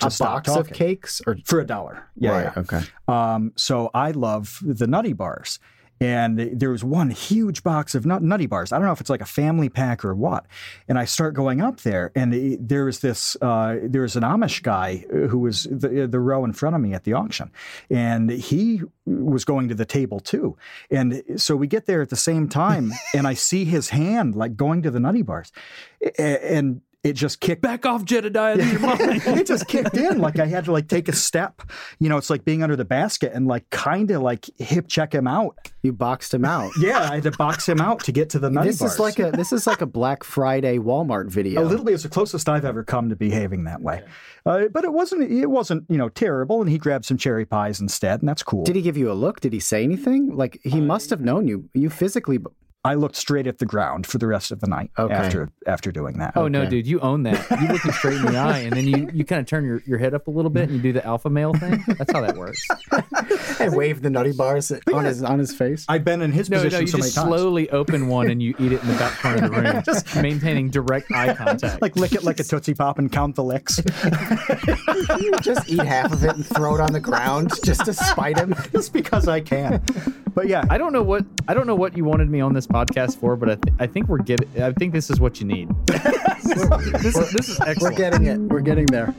to A box of cakes or for a dollar. Yeah, right. yeah. Okay. Um, so I love the nutty bars. And there was one huge box of nut- nutty bars. I don't know if it's like a family pack or what. And I start going up there, and it, there was this uh, there was an Amish guy who was the, the row in front of me at the auction, and he was going to the table too. And so we get there at the same time, *laughs* and I see his hand like going to the nutty bars, and it just kicked back off Jedediah. *laughs* it just kicked in. Like I had to like take a step. You know, it's like being under the basket and like kind of like hip check him out. You boxed him out. *laughs* yeah, I had to box him out to get to the nutty this bars. is like a this is like a Black Friday Walmart video. A little bit. It's the closest I've ever come to behaving that way. Uh, but it wasn't. It wasn't you know terrible. And he grabbed some cherry pies instead, and that's cool. Did he give you a look? Did he say anything? Like he must have known you. You physically I looked straight at the ground for the rest of the night Okay. after after doing that. Oh no, dude, you own that. You look him straight in the *laughs* eye, and then you, you kind of turn your, your head up a little bit and you do the alpha male thing. That's how that works. *laughs* and wave the nutty bars *laughs* on his on his face. I've been in his No, position no, you so just many times. slowly open one and you eat it in the back corner of the room, just maintaining direct eye contact. Like lick it like a tootsie pop and count the licks. you just eat half of it and throw it on the ground just to spite him. Just because I can. But yeah, I don't know what I don't know what you wanted me on this podcast for, but I, th- I think we're getting. I think this is what you need. *laughs* this, is, this is We're getting it. We're getting there.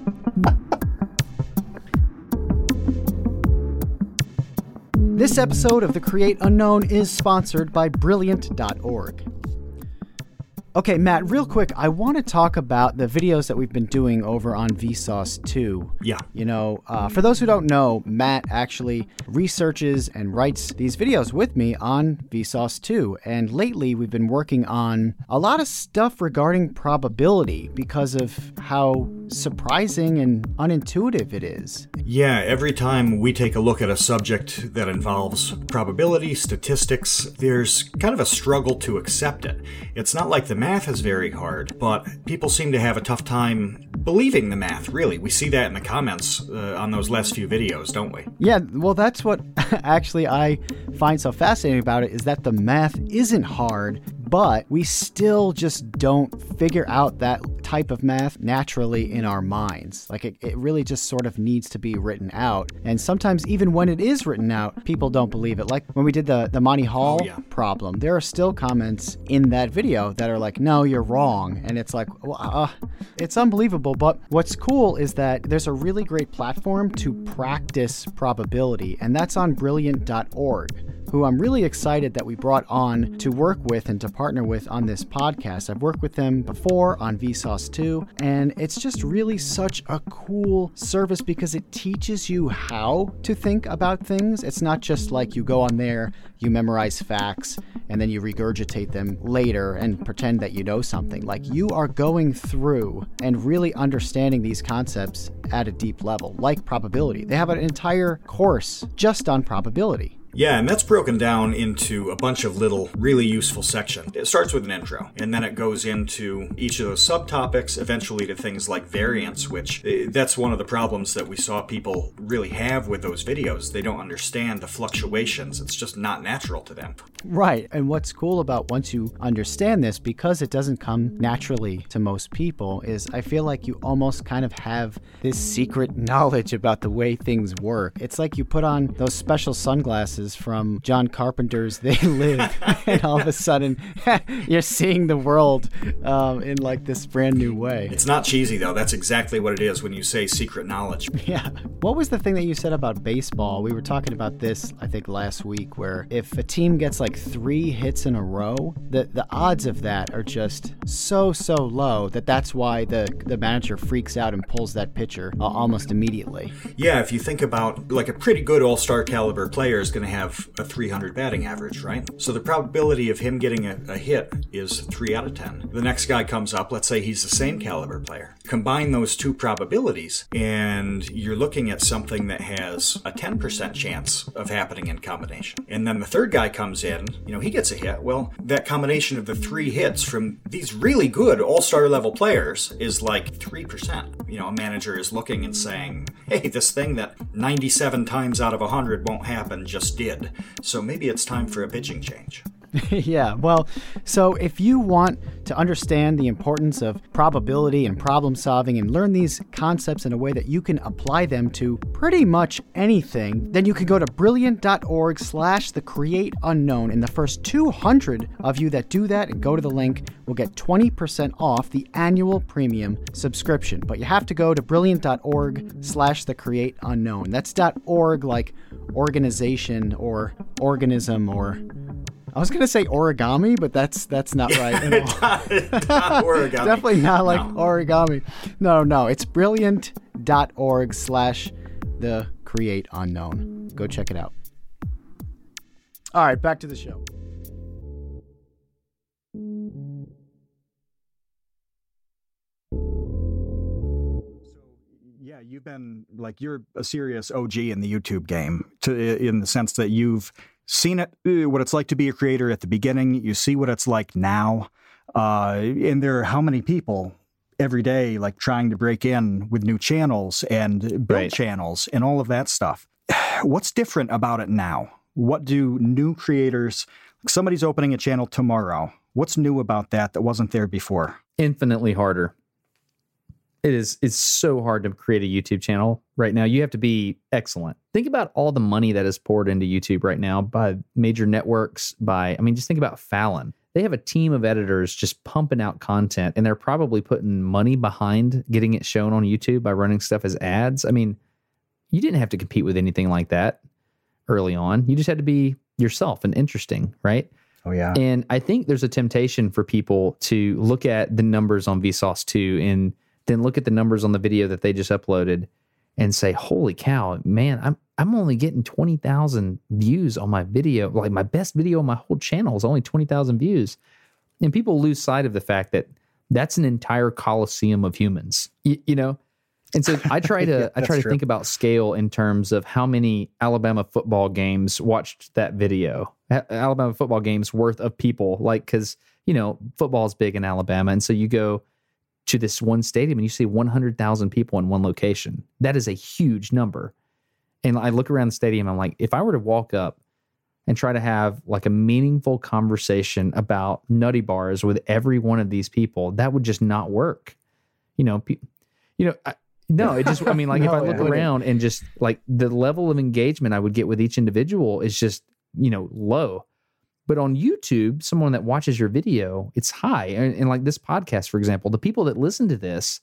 This episode of The Create Unknown is sponsored by Brilliant.org. Okay, Matt, real quick, I want to talk about the videos that we've been doing over on Vsauce 2. Yeah. You know, uh, for those who don't know, Matt actually researches and writes these videos with me on Vsauce 2. And lately, we've been working on a lot of stuff regarding probability because of how surprising and unintuitive it is. Yeah, every time we take a look at a subject that involves probability, statistics, there's kind of a struggle to accept it. It's not like the math is very hard, but people seem to have a tough time believing the math, really. We see that in the comments uh, on those last few videos, don't we? Yeah, well, that's what *laughs* actually I find so fascinating about it is that the math isn't hard, but we still just don't figure out that type of math naturally in our minds. Like it, it really just sort of needs to be written out. And sometimes even when it is written out, people don't believe it. Like when we did the, the Monty Hall Oh, yeah. problem, there are still comments in that video that are like, no, you're wrong. And it's like, uh, it's unbelievable. But what's cool is that there's a really great platform to practice probability, and that's on brilliant.org who I'm really excited that we brought on to work with and to partner with on this podcast. I've worked with them before on Vsauce 2, and it's just really such a cool service because it teaches you how to think about things. It's not just like you go on there, you memorize facts, and then you regurgitate them later and pretend that you know something. Like you are going through and really understanding these concepts at a deep level, like probability. They have an entire course just on probability. Yeah, and that's broken down into a bunch of little really useful sections. It starts with an intro, and then it goes into each of those subtopics, eventually to things like variance, which eh, that's one of the problems that we saw people really have with those videos. They don't understand the fluctuations. It's just not natural to them. Right. And what's cool about once you understand this, because it doesn't come naturally to most people, is I feel like you almost kind of have this secret *laughs* knowledge about the way things work. It's like you put on those special sunglasses from John Carpenter's They Live, *laughs* and all of a sudden *laughs* you're seeing the world um, in like this brand new way. It's not cheesy, though. That's exactly what it is when you say secret knowledge. *laughs* Yeah. What was the thing that you said about baseball? We were talking about this, I think, last week, where if a team gets like three hits in a row, the the odds of that are just so so low that that's why the the manager freaks out and pulls that pitcher uh, almost immediately. Yeah, if you think about like a pretty good all star caliber player is going to have a 300 batting average, right? So the probability of him getting a, a hit is 3 out of 10. The next guy comes up, let's say he's the same caliber player. Combine those two probabilities, and you're looking at something that has a 10% chance of happening in combination. And then the third guy comes in, you know, he gets a hit. Well, that combination of the three hits from these really good all star level players is like 3%. You know, a manager is looking and saying, hey, this thing that 97 times out of 100 won't happen just did. So maybe it's time for a pitching change. *laughs* yeah, well, so if you want to understand the importance of probability and problem solving and learn these concepts in a way that you can apply them to pretty much anything, then you can go to brilliant.org slash the create unknown. And the first 200 of you that do that and go to the link will get 20% off the annual premium subscription. But you have to go to brilliant.org slash the create unknown. That's .org like organization or organism or I was gonna say origami, but that's that's not right. *laughs* origami. *laughs* Definitely not like no. origami. No, no, it's brilliant.org slash the create unknown. Go check it out. All right, back to the show. yeah, you've been like you're a serious OG in the YouTube game to in the sense that you've seen it, uh, what it's like to be a creator at the beginning. You see what it's like now. Uh, and there are how many people every day like trying to break in with new channels and build right. channels and all of that stuff. *sighs* What's different about it now? What do new creators, somebody's opening a channel tomorrow. What's new about that that wasn't there before? Infinitely harder it is it's so hard to create a YouTube channel right now. You have to be excellent. Think about all the money that is poured into YouTube right now by major networks, by I mean just think about Fallon. They have a team of editors just pumping out content and they're probably putting money behind getting it shown on YouTube by running stuff as ads. I mean, you didn't have to compete with anything like that early on. You just had to be yourself and interesting, right? Oh yeah. And I think there's a temptation for people to look at the numbers on Vsauce 2 and then look at the numbers on the video that they just uploaded and say, "Holy cow, man! I'm I'm only getting twenty thousand views on my video. Like my best video on my whole channel is only twenty thousand views." And people lose sight of the fact that that's an entire coliseum of humans. Y- you know, and so I try *laughs* to yeah, I try to true. think about scale in terms of how many Alabama football games watched that video. Alabama football games worth of people, like because you know football is big in Alabama, and so you go to this one stadium and you see 100,000 people in one location. That is a huge number. And I look around the stadium, I'm like, if I were to walk up and try to have like a meaningful conversation about nutty bars with every one of these people, that would just not work. You know, pe- you know, I, no, it just, I mean, like *laughs* no, if I look around and just like the level of engagement I would get with each individual is just, you know, low. But on YouTube, someone that watches your video, it's high. And, and, like this podcast, for example, the people that listen to this,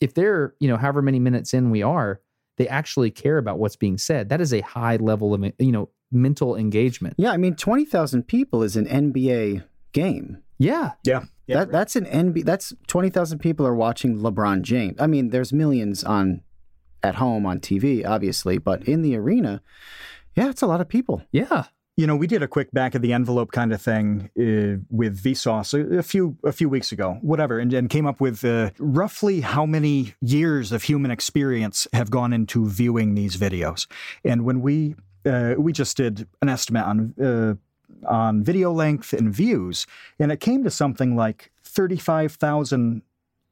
if they're, you know, however many minutes in we are, they actually care about what's being said. That is a high level of, you know, mental engagement. Yeah. I mean, 20,000 people is an NBA game. Yeah. Yeah. yeah that, That's an NBA, that's 20,000 people are watching LeBron James. I mean, there's millions on at home on TV, obviously, but in the arena, yeah, it's a lot of people. Yeah. You know, we did a quick back of the envelope kind of thing uh, with Vsauce a, a, few a few weeks ago, whatever, and, and came up with uh, roughly how many years of human experience have gone into viewing these videos. And when we uh, we just did an estimate on uh, on video length and views, and it came to something like thirty five thousand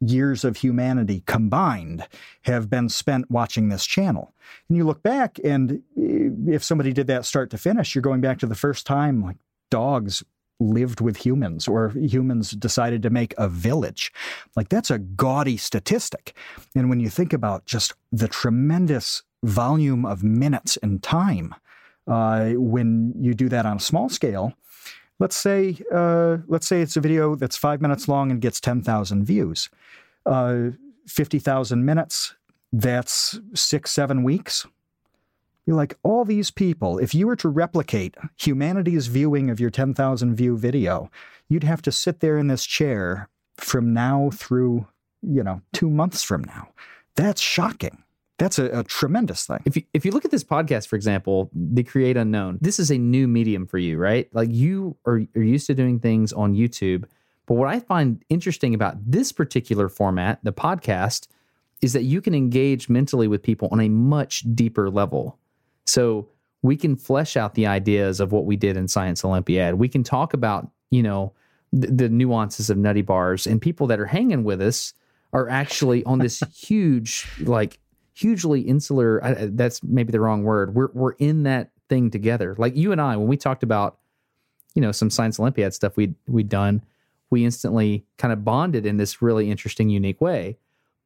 years of humanity combined have been spent watching this channel. And you look back, and if somebody did that start to finish, you're going back to the first time like dogs lived with humans or humans decided to make a village. Like that's a gaudy statistic. And when you think about just the tremendous volume of minutes and time, uh, when you do that on a small scale, let's say uh, let's say it's a video that's five minutes long and gets 10,000 views. Uh, 50,000 minutes, that's six, seven weeks. You're like, all these people, if you were to replicate humanity's viewing of your 10,000 view video, you'd have to sit there in this chair from now through, you know, two months from now. That's shocking. That's a, a, tremendous thing. If you, if you look at this podcast, for example, the Create Unknown, this is a new medium for you, right? Like you are, are used to doing things on YouTube. But what I find interesting about this particular format, the podcast, is that you can engage mentally with people on a much deeper level. So we can flesh out the ideas of what we did in Science Olympiad. We can talk about, you know, the, the nuances of nutty bars, and people that are hanging with us are actually on this *laughs* huge, like hugely insular. that's maybe the wrong word. We're we're in that thing together. Like you and I, when we talked about you know some science olympiad stuff we we'd done we instantly kind of bonded in this really interesting unique way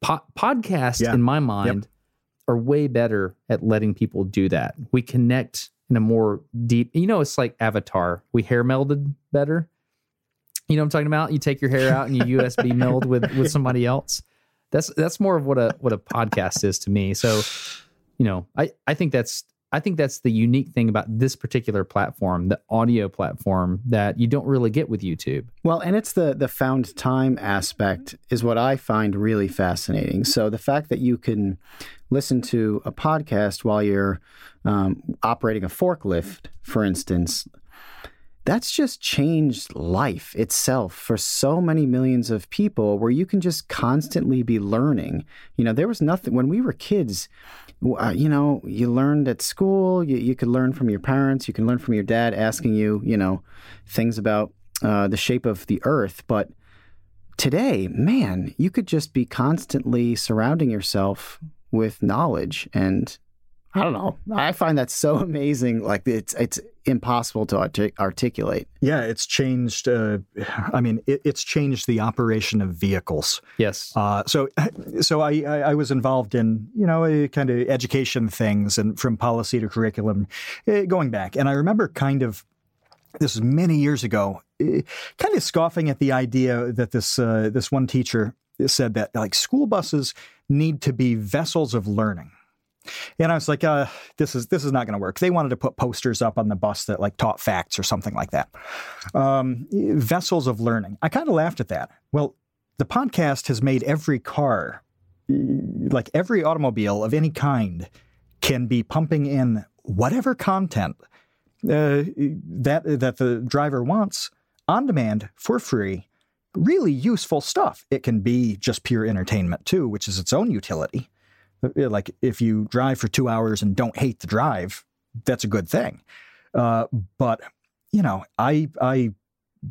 po- podcasts Yeah. in my mind are way better at letting people do that we connect in a more deep you know it's like avatar we hair melded better you know what i'm talking about you take your hair out and you usb *laughs* meld with with somebody else that's that's more of what a what a podcast is to me so you know i i think that's i think that's the unique thing about this particular platform the audio platform that you don't really get with youtube Well, and it's the the found time aspect is what I find really fascinating. So the fact that you can listen to a podcast while you're um, operating a forklift, for instance, that's just changed life itself for so many millions of people where you can just constantly be learning. You know, there was nothing when we were kids. Uh, you know, you learned at school. You, you could learn from your parents. You can learn from your dad asking you, you know, things about uh, the shape of the earth. But today, man, you could just be constantly surrounding yourself with knowledge. And I don't know. I find that so *laughs* amazing. Like it's it's impossible to artic- articulate. Yeah, it's changed. Uh, I mean, it, it's changed the operation of vehicles. yes Uh, so, *laughs* so I, I, I was involved in you know a kind of education things and from policy to curriculum, eh, going back. And I remember kind of this was many years ago, eh, kind of scoffing at the idea that this uh, this one teacher said that like school buses need to be vessels of learning. And I was like, uh, this is this is not going to work. They wanted to put posters up on the bus that like taught facts or something like that. Um, vessels of learning. I kind of laughed at that. Well, the podcast has made every car, like every automobile of any kind, can be pumping in whatever content uh, that that the driver wants on demand for free. Really useful stuff. It can be just pure entertainment too, which is its own utility. Like if you drive for two hours and don't hate the drive, that's a good thing. Uh, but you know, I I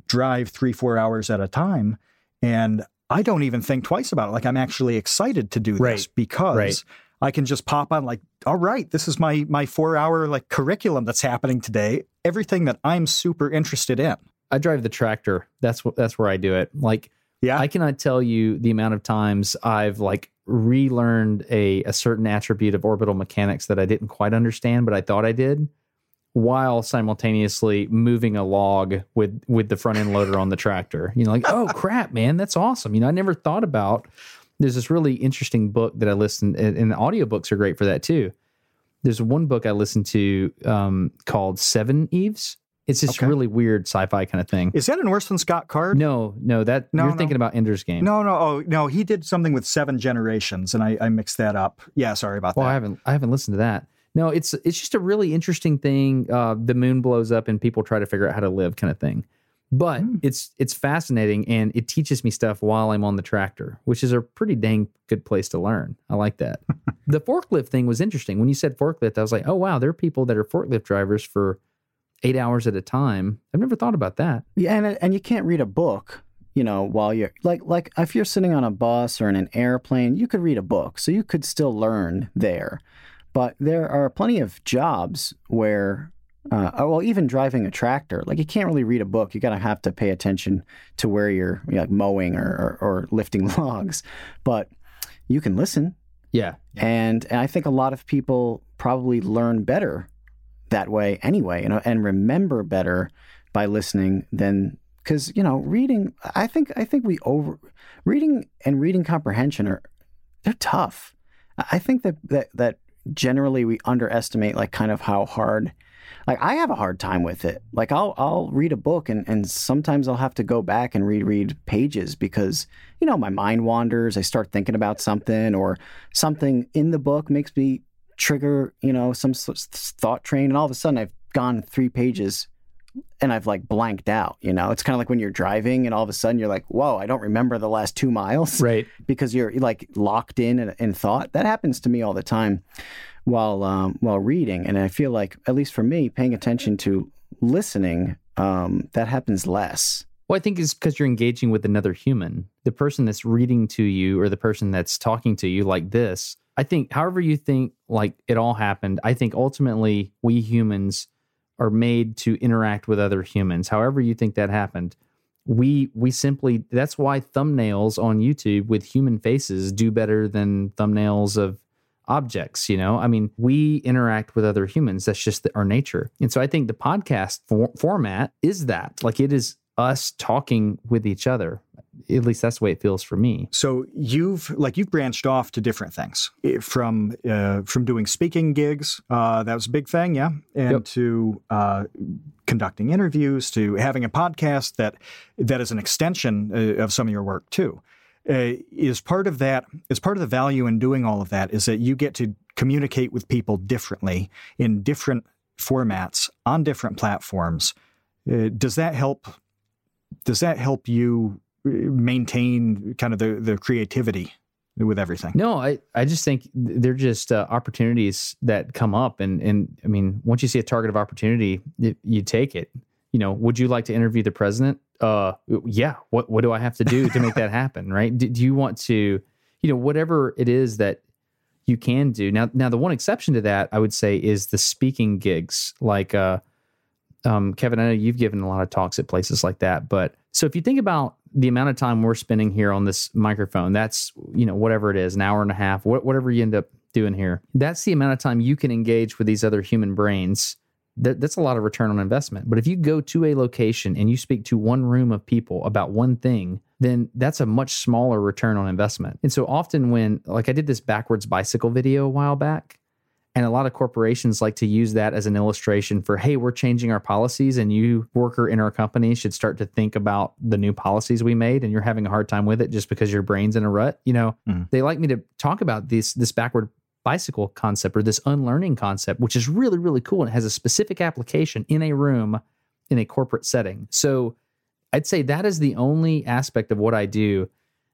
drive three four hours at a time, and I don't even think twice about it. Like I'm actually excited to do this Right. because Right. I can just pop on like, all right, this is my my four hour like curriculum that's happening today. Everything that I'm super interested in. i drive the tractor that's what that's where i do it like Yeah. I cannot tell you the amount of times I've like relearned a, a certain attribute of orbital mechanics that I didn't quite understand, but I thought I did, while simultaneously moving a log with with the front end loader on the tractor. You know, like, oh *laughs* crap, man, that's awesome. You know, I never thought about there's this really interesting book that I listened and, and audiobooks are great for that too. There's one book I listened to um, called Seveneves. It's this Okay. really weird sci-fi kind of thing. Is that an Orson Scott Card? No, no, that No, you're no. thinking about Ender's Game. No, no, oh no, he did something with seven generations, and I, I mixed that up. Yeah, sorry about Well, I that. haven't I haven't listened to that. No, it's it's just a really interesting thing. Uh, the moon blows up and people try to figure out how to live, kind of thing. But Hmm. it's it's fascinating and it teaches me stuff while I'm on the tractor, which is a pretty dang good place to learn. I like that. *laughs* the forklift thing was interesting. When you said forklift, I was like, oh wow, there are people that are forklift drivers for eight hours at a time. I've never thought about that. Yeah, and and you can't read a book, you know, while you're like like if you're sitting on a bus or in an airplane, you could read a book, so you could still learn there. But there are plenty of jobs where, uh, oh, well, even driving a tractor, like you can't really read a book. You gotta have to pay attention to where you're you know, like mowing or, or or lifting *laughs* logs, but you can listen. Yeah. And, and I think a lot of people probably learn better that way anyway, you know, and remember better by listening than because you know reading. I think I think we over reading and reading comprehension are they're tough. I think that that that generally we underestimate like kind of how hard. Like I have a hard time with it. Like I'll I'll read a book and and sometimes I'll have to go back and reread pages because you know my mind wanders. I start thinking about something or something in the book makes me trigger you know some thought train and all of a sudden I've gone three pages and I've like blanked out. You know, it's kind of like when you're driving and all of a sudden you're like, whoa, I don't remember the last two miles *laughs* Right. because you're like locked in in, in thought. That happens to me all the time while um, while reading, and I feel like at least for me, paying attention to listening, um, that happens less. Well, I think it's because you're engaging with another human. The person that's reading to you or the person that's talking to you like this. I think, however you think like it all happened, I think ultimately we humans are made to interact with other humans. However you think that happened, we we simply that's why thumbnails on YouTube with human faces do better than thumbnails of objects you know? I mean we interact with other humans. That's just the, our nature. And so i think the podcast for, format is that. Like it is us talking with each other. At least that's the way it feels for me. So you've like you've branched off to different things from uh, from doing speaking gigs uh, that was a big thing yeah and yep. to uh, conducting interviews to having a podcast that that is an extension uh, of some of your work too. Uh, is part of that is part of the value in doing all of that is that you get to communicate with people differently in different formats on different platforms. Uh, does that help does that help you uh, maintain kind of the, the creativity with everything? No i, I just think they're just uh, opportunities that come up and and i mean once you see a target of opportunity you take it. You know would you like to interview the president? Uh yeah. What what do i have to do to make that *laughs* happen right? Do, do, you want to you know whatever it is that you can do. Now now the one exception to that i would say is the speaking gigs. Like uh um kevin i know you've given a lot of talks at places like that but so if you think about the amount of time we're spending here on this microphone that's you know whatever it is an hour and a half whatever you end up doing here that's the amount of time you can engage with these other human brains that, that's a lot of return on investment. But if you go to a location and you speak to one room of people about one thing, then that's a much smaller return on investment. And so often when like I did this backwards bicycle video a while back, and a lot of corporations like to use that as an illustration for, hey, we're changing our policies, and you, worker in our company, should start to think about the new policies we made, and you're having a hard time with it just because your brain's in a rut. You know, mm. they like me to talk about this this backward bicycle concept or this unlearning concept, which is really, really cool. And it has a specific application in a room in a corporate setting. So I'd say that is the only aspect of what I do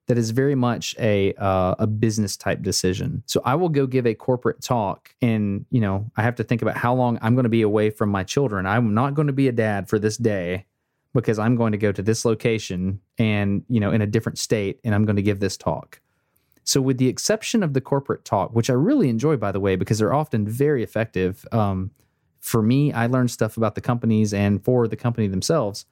that is very much a uh, a business type decision. So I will go give a corporate talk, and you know I have to think about how long I'm going to be away from my children. I'm not going to be a dad for this day because I'm going to go to this location and you know in a different state, and I'm going to give this talk. So, with the exception of the corporate talk, which I really enjoy, by the way, because they're often very effective. Um, for me, I learn stuff about the companies and for the company themselves.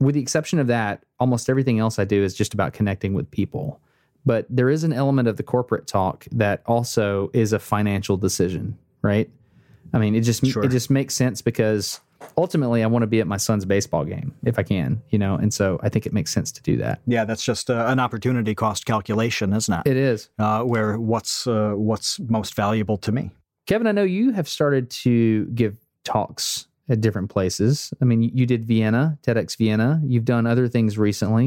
With the exception of that, almost everything else I do is just about connecting with people. But there is an element of the corporate talk that also is a financial decision, right? I mean, it just sure. it just makes sense because ultimately I want to be at my son's baseball game if I can, you know, and so I think it makes sense to do that. Yeah, that's just uh, an opportunity cost calculation, isn't it? It is. Uh, where what's uh, what's most valuable to me. Kevin, I know you have started to give talks at different places. I mean, you did Vienna, TEDx Vienna. You've done other things recently.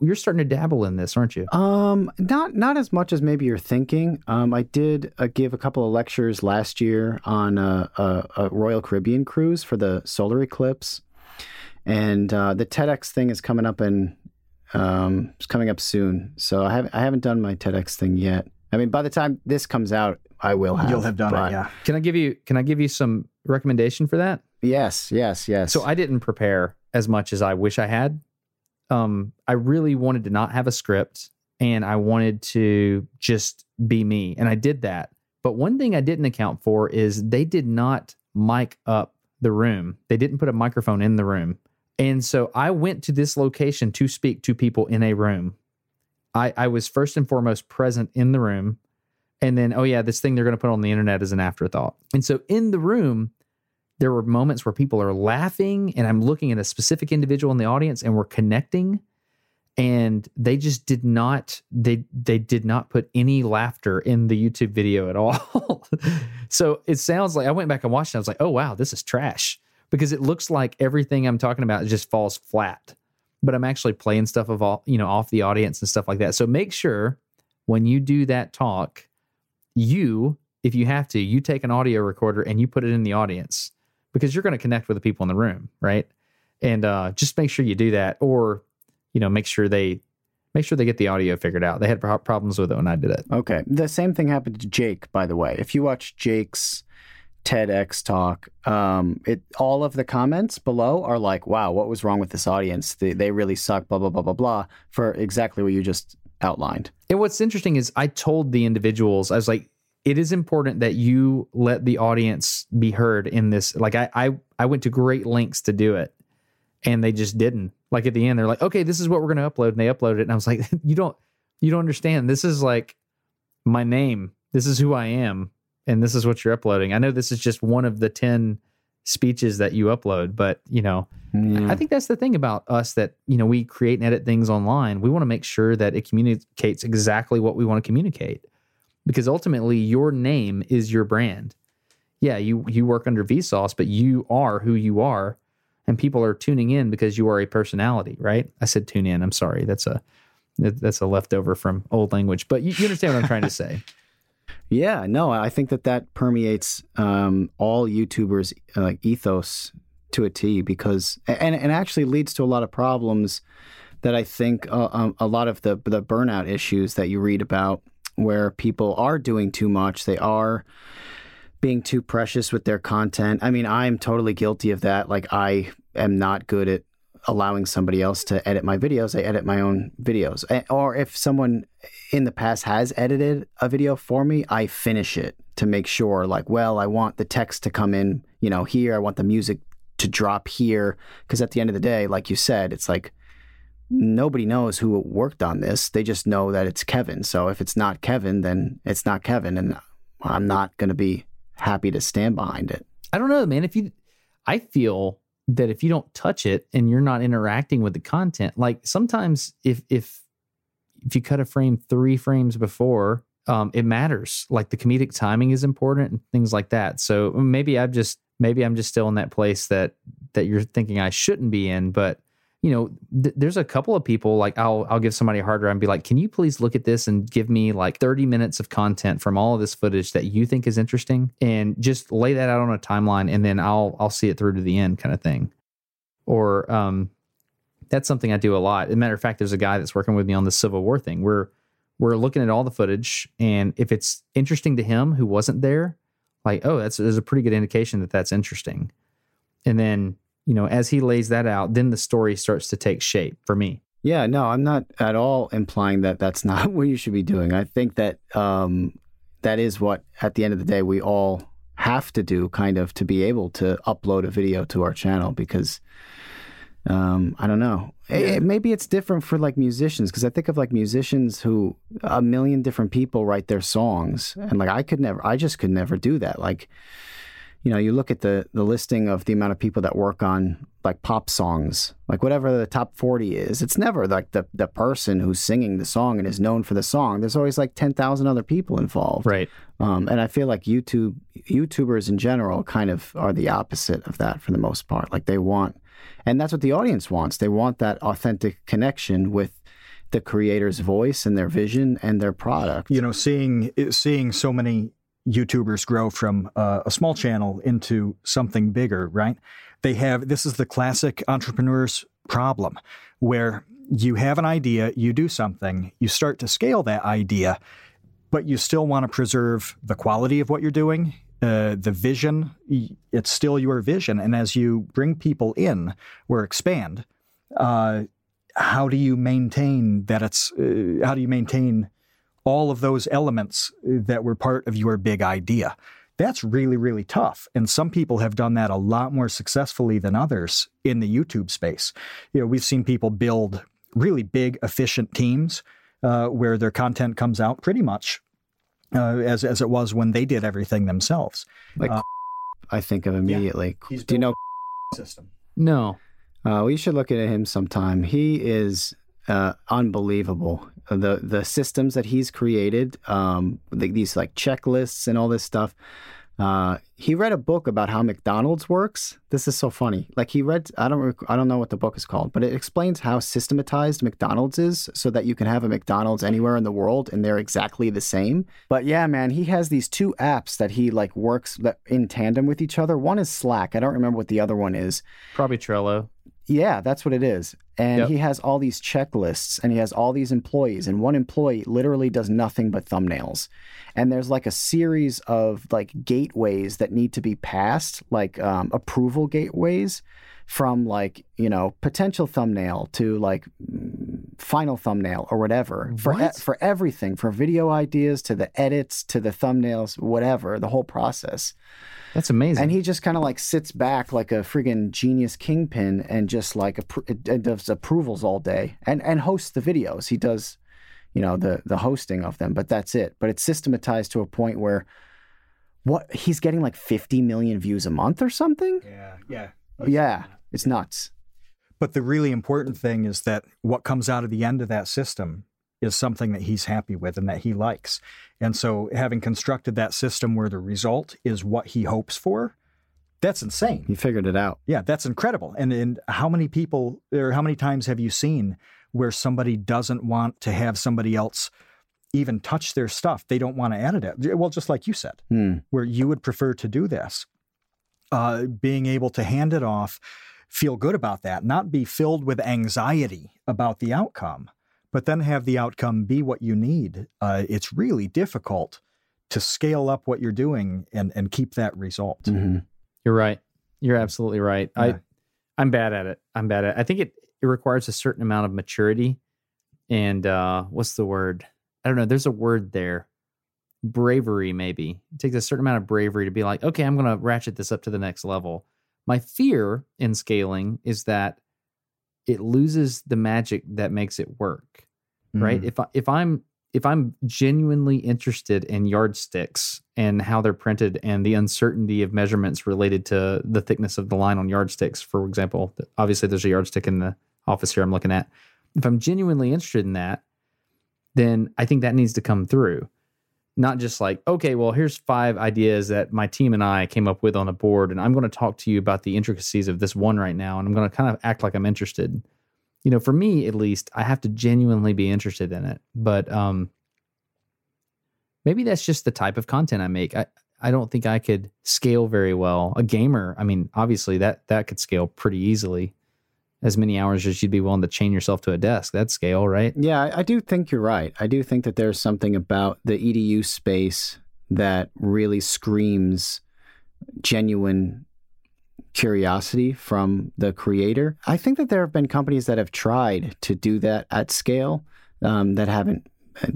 You're starting to dabble in this, aren't you? Um, not not as much as maybe you're thinking. Um, I did uh, give a couple of lectures last year on a, a, a, Royal Caribbean cruise for the solar eclipse, and uh, the TEDx thing is coming up and um, it's coming up soon. So I haven't I haven't done my TEDx thing yet. I mean, by the time this comes out, I will have. You'll have done it. Yeah. Can I give you Can I give you some recommendation for that? Yes, yes, yes. So I didn't prepare as much as I wish I had. Um, I really wanted to not have a script and I wanted to just be me. And I did that. But one thing I didn't account for is they did not mic up the room. They didn't put a microphone in the room. And so I went to this location to speak to people in a room. I, I was first and foremost present in the room. And then, oh, yeah, this thing they're going to put on the internet is an afterthought. And so in the room, there were moments where people are laughing and I'm looking at a specific individual in the audience and we're connecting and they just did not they they did not put any laughter in the YouTube video at all. *laughs* so it sounds like I went back and watched it. I was like, oh wow, this is trash because it looks like everything I'm talking about just falls flat. But I'm actually playing stuff of all you know off the audience and stuff like that. So make sure when you do that talk, you if you have to, you take an audio recorder and you put it in the audience because you're going to connect with the people in the room, right? And uh, just make sure you do that, or you know, make sure they make sure they get the audio figured out. They had problems with it when I did it. Okay, the same thing happened to Jake, by the way. If you watch Jake's TEDx talk, um, it all of the comments below are like, "Wow, what was wrong with this audience? They, they really suck." Blah blah blah blah blah. For exactly what you just outlined. And what's interesting is I told the individuals, I was like, it is important that you let the audience be heard in this. Like I, I, I went to great lengths to do it, and they just didn't. Like at the end, they're like, "Okay, this is what we're going to upload," and they uploaded it, and I was like, *laughs* "You don't, you don't understand. This is like my name. This is who I am, and this is what you're uploading. I know this is just one of the ten speeches that you upload, but you know." Mm. I think that's the thing about us that, you know, we create and edit things online. We want to make sure that it communicates exactly what we want to communicate. Because ultimately your name is your brand. Yeah, you you work under Vsauce, but you are who you are and people are tuning in because you are a personality, right? I said tune in. I'm sorry. That's a that's a leftover from old language, but you, you understand what I'm trying to say. *laughs* Yeah, no, I think that that permeates um, all YouTubers like ethos to a T because and and actually leads to a lot of problems that I think uh, um, a lot of the the burnout issues that you read about where people are doing too much they are being too precious with their content. I mean I'm totally guilty of that. Like I am not good at allowing somebody else to edit my videos. I edit my own videos. Or if someone in the past has edited a video for me I finish it to make sure like well I want the text to come in you know here. I want the music to drop here. Because at the end of the day like you said it's like nobody knows who worked on this. They just know that it's kevin. So if it's not kevin then it's not kevin and i'm not going to be happy to stand behind it. I don't know man. If you i feel that if you don't touch it and you're not interacting with the content like sometimes if if if you cut a frame three frames before um, it matters. Like the comedic timing is important and things like that. So maybe i've just maybe I'm just still in that place that that you're thinking I shouldn't be in. But you know, th- there's a couple of people like I'll I'll give somebody a hard drive and be like, can you please look at this and give me like 30 minutes of content from all of this footage that you think is interesting, and just lay that out on a timeline, and then I'll I'll see it through to the end, kind of thing. Or um, that's something I do a lot. As a matter of fact, there's a guy that's working with me on the Civil War thing. We're we're looking at all the footage, and if it's interesting to him who wasn't there, like, oh, that's there's a pretty good indication that that's interesting. And then, you know, as he lays that out, then the story starts to take shape for me. Yeah, no, I'm not at all implying that that's *laughs* not what you should be doing. I think that um, that is what, at the end of the day, we all have to do, kind of, to be able to upload a video to our channel because um, I don't know. It, maybe it's different for like musicians because I think of like musicians who a million different people write their songs, and like I could never, I just could never do that. Like, you know, you look at the the listing of the amount of people that work on like pop songs, like whatever the top forty is. It's never like the the person who's singing the song and is known for the song. There's always like ten thousand other people involved, right? Um, and I feel like YouTube YouTubers in general kind of are the opposite of that for the most part. Like they want and that's what the audience wants. They want that authentic connection with the creator's voice and their vision and their product. You know, seeing seeing so many YouTubers grow from uh, a small channel into something bigger, right? They have this is the classic entrepreneur's problem where you have an idea, you do something, you start to scale that idea, but you still want to preserve the quality of what you're doing uh, the vision, it's still your vision. And as you bring people in or expand, uh, how do you maintain that it's, uh, how do you maintain all of those elements that were part of your big idea? That's really, really tough. And some people have done that a lot more successfully than others in the YouTube space. You know, we've seen people build really big, efficient teams uh, where their content comes out pretty much uh, as as it was when they did everything themselves. Like uh, I think of immediately. Yeah, Do you know system? No. Uh, we should look at him sometime. He is uh, unbelievable. The the systems that he's created, um, the, these like checklists and all this stuff. Uh, he read a book about how McDonald's works. This is so funny. Like he read, I don't, I don't know what the book is called, but it explains how systematized McDonald's is, so that you can have a McDonald's anywhere in the world and they're exactly the same. But yeah, man, he has these two apps that he like works in tandem with each other. One is Slack. I don't remember what the other one is. Probably Trello. Yeah, that's what it is. And yep. he has all these checklists and he has all these employees and one employee literally does nothing but thumbnails. And there's like a series of like gateways that need to be passed, like um, approval gateways from like you know potential thumbnail to like final thumbnail or whatever for e- for everything from video ideas to the edits to the thumbnails whatever the whole process That's amazing. and he just kind of like sits back like a friggin' genius kingpin and just like appro- uh, does approvals all day and and hosts the videos. He does, you know, the the hosting of them, but that's it. But it's systematized to a point where what he's getting like 50 million views a month or something. Yeah, yeah. Yeah, it's nuts. But the really important thing is that what comes out of the end of that system is something that he's happy with and that he likes. And so, having constructed that system where the result is what he hopes for, that's insane. He figured it out. Yeah, that's incredible. And and how many people or how many times have you seen where somebody doesn't want to have somebody else even touch their stuff? They don't want to edit it. Well, just like you said, Hmm. where you would prefer to do this. Uh, being able to hand it off, feel good about that, not be filled with anxiety about the outcome, but then have the outcome be what you need. Uh, it's really difficult to scale up what you're doing and, and keep that result. hmm You're right. You're absolutely right. Yeah. I I'm bad at it. I'm bad at it. I think it it requires a certain amount of maturity and uh what's the word? I don't know. There's a word there. Bravery maybe. It takes a certain amount of bravery to be like, "Okay, I'm going to ratchet this up to the next level." My fear in scaling is that it loses the magic that makes it work right Mhm. if I, if i'm if i'm genuinely interested in yardsticks and how they're printed and the uncertainty of measurements related to the thickness of the line on yardsticks for example obviously there's a yardstick in the office here i'm looking at if i'm genuinely interested in that then i think that needs to come through not just like okay well here's five ideas that my team and i came up with on a board and i'm going to talk to you about the intricacies of this one right now and i'm going to kind of act like i'm interested. You know for me at least i have to genuinely be interested in it but um maybe that's just the type of content i make. I i don't think i could scale very well. A gamer i mean obviously that that could scale pretty easily as many hours as you'd be willing to chain yourself to a desk that scale right Yeah, I, I do think you're right. I do think that there's something about the EDU space that really screams genuine curiosity from the creator. I think that there have been companies that have tried to do that at scale um, that haven't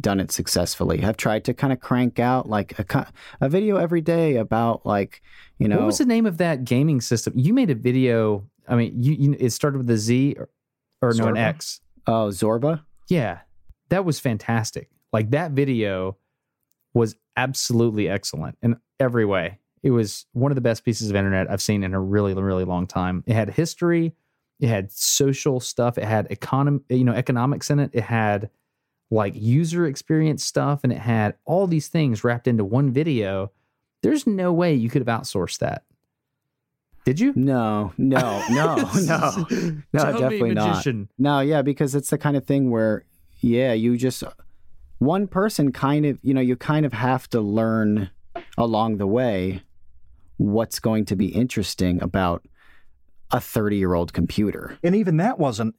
done it successfully. Have tried to kind of crank out like a, a video every day about like you know what was the name of that gaming system you made a video i mean you, you it started with a z or, or no an x oh Zorba. Yeah, that was fantastic. Like that video was absolutely excellent in every way. It was one of the best pieces of internet I've seen in a really, really long time. It had history, it had social stuff, it had econom, you know, economics in it. It had like user experience stuff, and it had all these things wrapped into one video. There's no way you could have outsourced that. Did you? No, no, no, *laughs* no, no, Tell me, definitely not. No, yeah, because it's the kind of thing where, yeah, you just one person kind of, you know, you kind of have to learn along the way what's going to be interesting about a 30 year old computer. and even that wasn't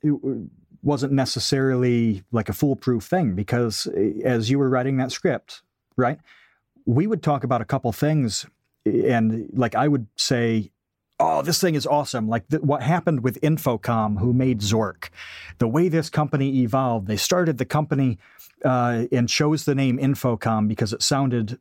wasn't necessarily like a foolproof thing because eh, as you were writing that script right we would talk about a couple things and like i would say oh this thing is awesome like what happened with infocom who made zork the way this company evolved they started the company uh, and chose the name infocom because it sounded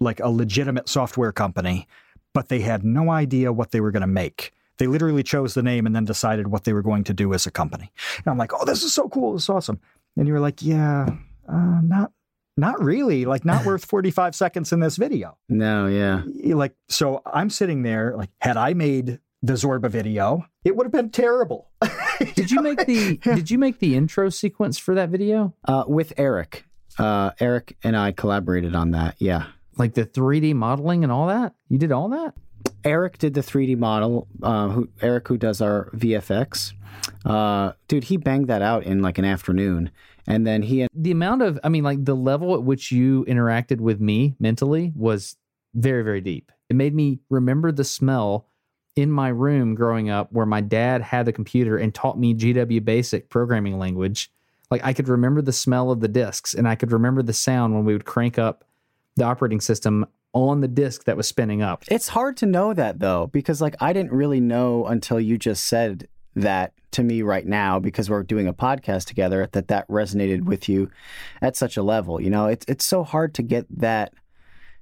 like a legitimate software company but they had no idea what they were going to make they literally chose the name and then decided what they were going to do as a company. And I'm like, oh, this is so cool. This is awesome. And you were like, yeah, uh, not, not really. Like, not *laughs* worth 45 seconds in this video. No, yeah. Like, so I'm sitting there. Like, had I made the Zorba video, it would have been terrible. *laughs* Did you make the Did you make the intro sequence for that video? Uh, with Eric. Uh, Eric and I collaborated on that. Yeah. Like the 3D modeling and all that? You did all that? Eric did the 3D model. Uh, who Eric, who does our VFX, uh, dude, he banged that out in like an afternoon, and then he and the amount of i mean like the level at which you interacted with me mentally was very very deep it made me remember the smell in my room growing up where my dad had the computer and taught me gw basic programming language like i could remember the smell of the disks and i could remember the sound when we would crank up the operating system on the disc that was spinning up. It's hard to know that though, because like I didn't really know until you just said that to me right now because we're doing a podcast together that that resonated with you at such a level. You know, it's it's so hard to get that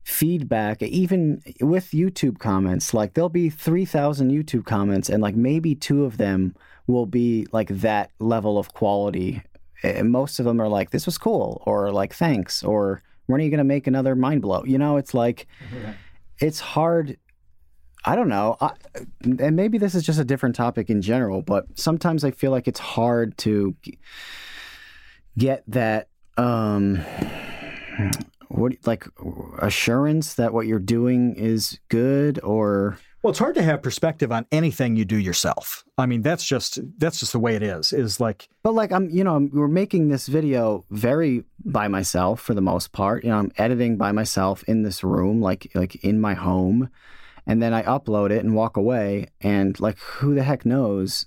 feedback even with YouTube comments. Like there'll be 3000 YouTube comments and like maybe two of them will be like that level of quality. And most of them are like this was cool or like thanks or when are you going to make another mind blow? You know, it's like *laughs* it's hard I don't know. I, and maybe this is just a different topic in general, but sometimes I feel like it's hard to get that um what like assurance that what you're doing is good or well it's hard to have perspective on anything you do yourself. I mean that's just that's just the way it is is like but like i'm you know I'm, we're making this video very by myself for the most part. You know i'm editing by myself in this room like like in my home and then i upload it and walk away and like who the heck knows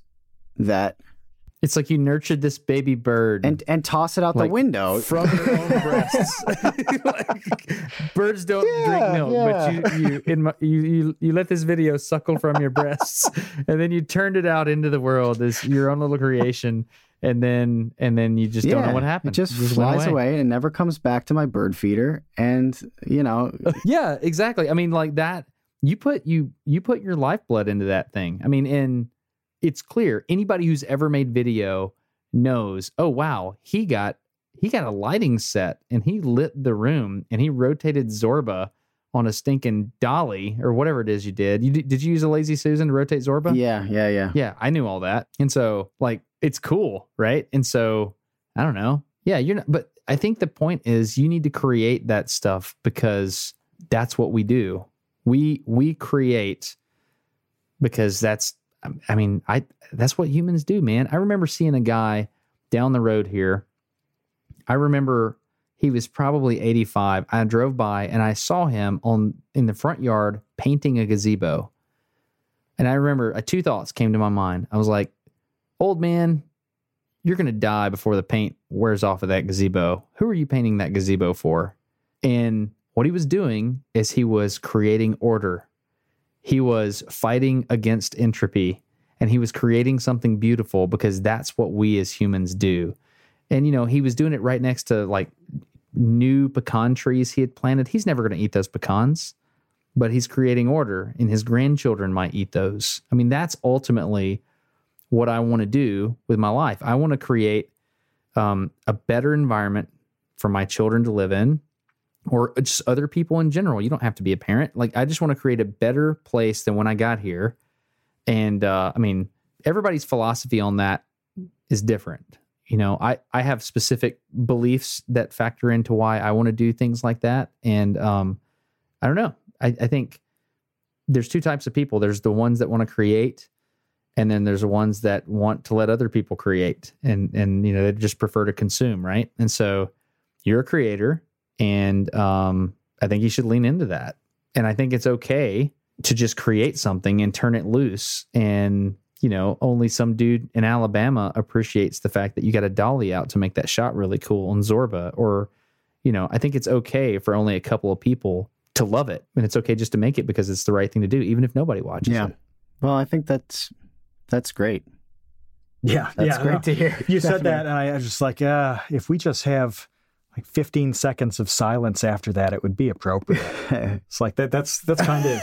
that it's like you nurtured this baby bird and and toss it out like the window *laughs* from your own breasts. *laughs* like, birds don't yeah, drink milk, yeah. but you you, in my, you you you let this video suckle from your breasts, *laughs* and then you turned it out into the world as your own little creation. And then, and then you just yeah, don't know what happened. It just, just flies away. away and never comes back to my bird feeder. And you know, yeah, exactly. I mean, like that. You put you you put your lifeblood into that thing. I mean, and it's clear anybody who's ever made video knows, oh wow, he got he got a lighting set and he lit the room and he rotated Zorba on a stinking dolly or whatever it is you did. You did you use a lazy Susan to rotate Zorba? Yeah, yeah, yeah. Yeah, I knew all that. And so like it's cool, right? And so I don't know. Yeah, you're not but I think the point is you need to create that stuff because that's what we do. We we create because that's I mean, I that's what humans do, man. I remember seeing a guy down the road here. I remember he was probably 85. I drove by and I saw him on in the front yard painting a gazebo. And I remember uh, two thoughts came to my mind. I was like, "Old man, you're going to die before the paint wears off of that gazebo. Who are you painting that gazebo for?" And what he was doing is he was creating order he was fighting against entropy and he was creating something beautiful because that's what we as humans do. And you know, he was doing it right next to like new pecan trees he had planted. He's never going to eat those pecans, but he's creating order and his grandchildren might eat those. I mean, that's ultimately what I want to do with my life. I want to create um, a better environment for my children to live in or just other people in general. You don't have to be a parent. Like I just want to create a better place than when I got here. And uh, I mean, everybody's philosophy on that is different. You know, I I have specific beliefs that factor into why I want to do things like that. And um, I don't know. I, I think there's two types of people. There's the ones that want to create, and then there's the ones that want to let other people create, and and you know they just prefer to consume, right? And so you're a creator and um, I think you should lean into that. And I think it's okay to just create something and turn it loose. And, you know, only some dude in Alabama appreciates the fact that you got a dolly out to make that shot really cool on Zorba. Or, you know, I think it's okay for only a couple of people to love it. And it's okay just to make it because it's the right thing to do, even if nobody watches yeah. it. Well, I think that's that's great. Yeah, that's yeah, great no. to hear. You Definitely. said that, and I was just like, uh, if we just have like 15 seconds of silence after that, it would be appropriate. *laughs* it's like that. That's that's kind of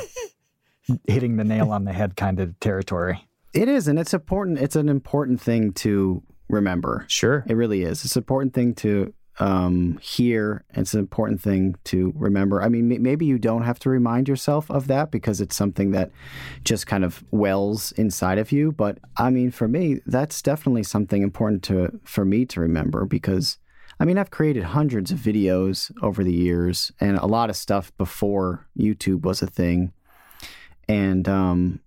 *laughs* hitting the nail on the head kind of territory. It is, and it's important. It's an important thing to remember. Sure, it really is. It's an important thing to um, hear. It's an important thing to remember. I mean, m- maybe you don't have to remind yourself of that because it's something that just kind of wells inside of you. But I mean, for me, that's definitely something important to for me to remember because I mean, I've created hundreds of videos over the years and a lot of stuff before YouTube was a thing. And um,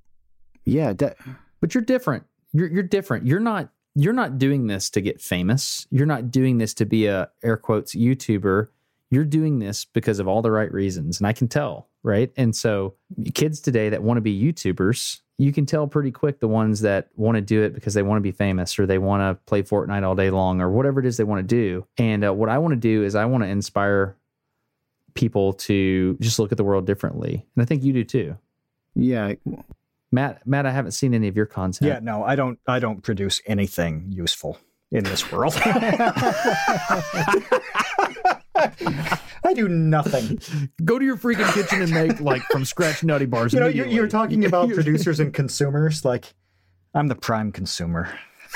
yeah, de- but you're different. You're you're different. You're not you're not doing this to get famous. You're not doing this to be a air quotes YouTuber. You're doing this because of all the right reasons, and I can tell, right? And so, kids today that want to be YouTubers, you can tell pretty quick the ones that want to do it because they want to be famous or they want to play Fortnite all day long or whatever it is they want to do. And uh, what I want to do is I want to inspire people to just look at the world differently. And I think you do too. Yeah. Matt, Matt, I haven't seen any of your content. Yeah, no, I don't I don't produce anything useful in this world. *laughs* *laughs* I do nothing. *laughs* Go to your freaking kitchen and make like from scratch nutty bars. You know, you're, you're talking *laughs* about producers and consumers. Like, I'm the prime consumer. *laughs*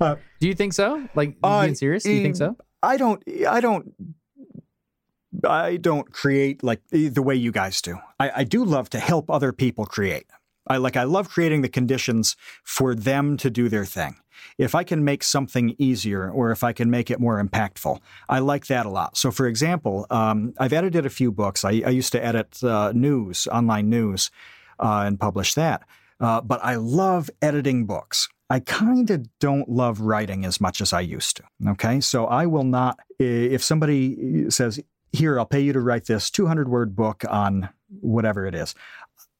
uh, do you think so? Like, uh, being serious? Do you think so? I don't. I don't. I don't create like the way you guys do. I, I do love to help other people create. I like. I love creating the conditions for them to do their thing if I can make something easier or if I can make it more impactful, I like that a lot. So, for example, um, I've edited a few books. I, I used to edit uh, news, online news, uh, and publish that. Uh, but I love editing books. I kind of don't love writing as much as I used to. Okay. So I will not, if somebody says, here, I'll pay you to write this 200 word book on whatever it is,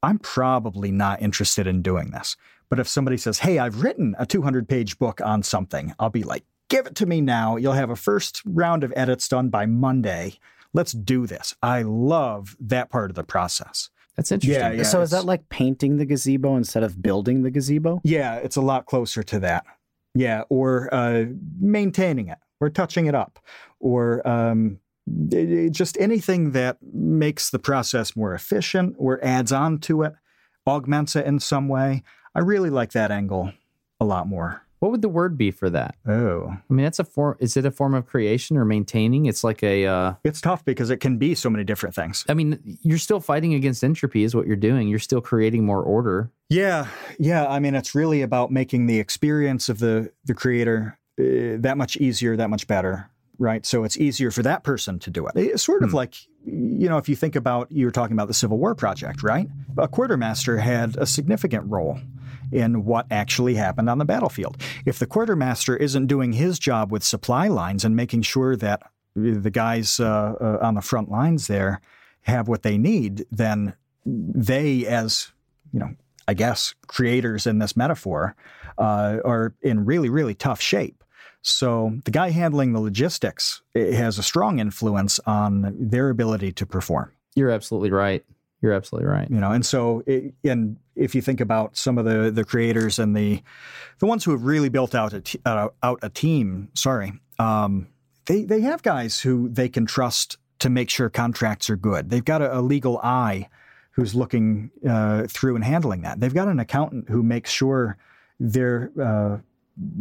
I'm probably not interested in doing this. But if somebody says, hey, I've written a 200 page book on something, I'll be like, give it to me now. You'll have a first round of edits done by Monday. Let's do this. I love that part of the process. That's interesting. Yeah, yeah, so is that like painting the gazebo instead of building the gazebo? Yeah, it's a lot closer to that. Yeah, or uh, maintaining it, or touching it up, or um, just anything that makes the process more efficient, or adds on to it, augments it in some way. I really like that angle a lot more. What would the word be for that? Oh, I mean, that's a form. Is it a form of creation or maintaining? It's like a. Uh, it's tough because it can be so many different things. I mean, you're still fighting against entropy, is what you're doing. You're still creating more order. Yeah, yeah. I mean, it's really about making the experience of the the creator uh, that much easier, that much better, right? So it's easier for that person to do it. It's sort of hmm. like, you know, if you think about you were talking about the Civil War project, right? A quartermaster had a significant role in what actually happened on the battlefield. If the quartermaster isn't doing his job with supply lines and making sure that the guys uh, uh, on the front lines there have what they need, then they, as you know, I guess creators in this metaphor, uh, are in really, really tough shape. So the guy handling the logistics has a strong influence on their ability to perform. You're absolutely right. You're absolutely right. You know, and so it, and if you think about some of the the creators and the the ones who have really built out a t- uh, out a team, sorry, um, they they have guys who they can trust to make sure contracts are good. They've got a, a legal eye who's looking uh, through and handling that. They've got an accountant who makes sure their uh,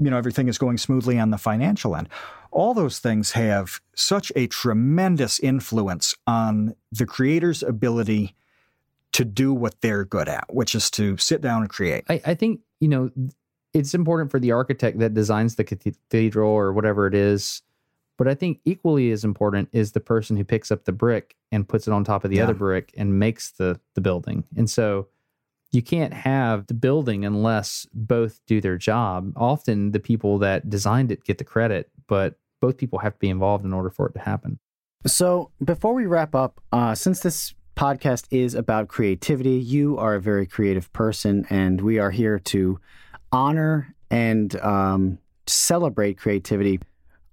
you know everything is going smoothly on the financial end. All those things have such a tremendous influence on the creator's ability to do what they're good at, which is to sit down and create. I, I think, you know, it's important for the architect that designs the cathedral or whatever it is. But I think equally as important is the person who picks up the brick and puts it on top of the yeah. other brick and makes the the building. And so you can't have the building unless both do their job. Often the people that designed it get the credit, but both people have to be involved in order for it to happen. So before we wrap up, uh, since this podcast is about creativity. You are a very creative person, and we are here to honor and um, celebrate creativity.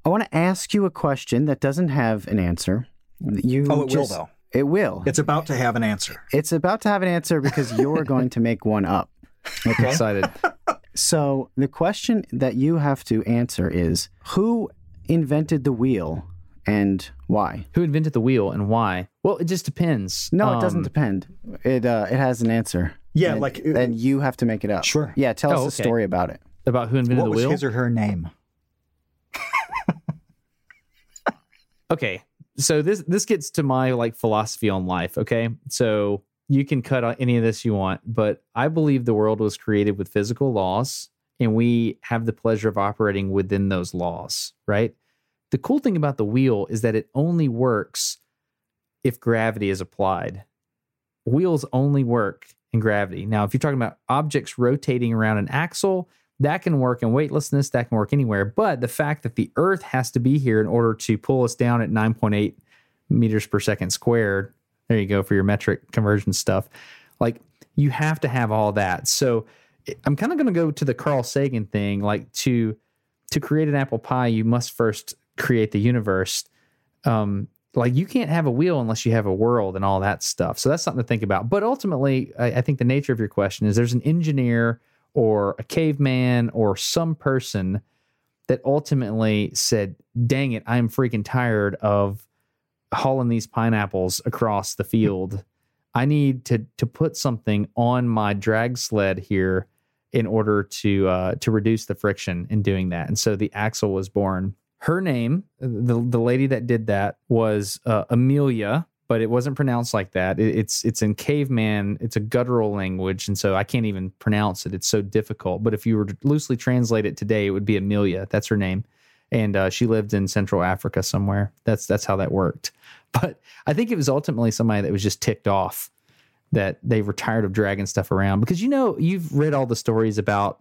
I want to ask you a question that doesn't have an answer. You oh, it just, will though. It will. It's about to have an answer. It's about to have an answer because you're going to make one up. *laughs* Okay. excited. So the question that you have to answer is: Who invented the wheel and why? Who invented the wheel and why? Well, it just depends. No, um, it doesn't um, depend. It uh, it has an answer. Yeah, and, like and you have to make it up. Sure. Yeah, tell oh, us a story about it. About who invented what the wheel? What was his or her name? *laughs* okay, so this this gets to my like philosophy on life. Okay, so you can cut any of this you want, but I believe the world was created with physical laws, and we have the pleasure of operating within those laws. Right. The cool thing about the wheel is that it only works if gravity is applied. Wheels only work in gravity. Now, if you're talking about objects rotating around an axle, that can work in weightlessness, that can work anywhere. But the fact that the Earth has to be here in order to pull us down at 9.8 meters per second squared, there you go for your metric conversion stuff. Like you have to have all that. So I'm kind of going to go to the Carl Sagan thing. Like to to create an apple pie, you must first create the universe. Um, like you can't have a wheel unless you have a world and all that stuff. So that's something to think about. But ultimately, I, I think the nature of your question is there's an engineer or a caveman or some person that ultimately said, dang it, I'm freaking tired of hauling these pineapples across the field. I need to to put something on my drag sled here in order to uh, to reduce the friction in doing that. And so the axle was born. Her name, the the lady that did that, was uh, Amelia, but it wasn't pronounced like that. It, it's it's in caveman. It's a guttural language, and so I can't even pronounce it. It's so difficult. But if you were to loosely translate it today, it would be Amelia. That's her name, and uh, she lived in Central Africa somewhere. That's that's how that worked. *laughs* But I think it was ultimately somebody that was just ticked off that they were tired of dragging stuff around because you know you've read all the stories about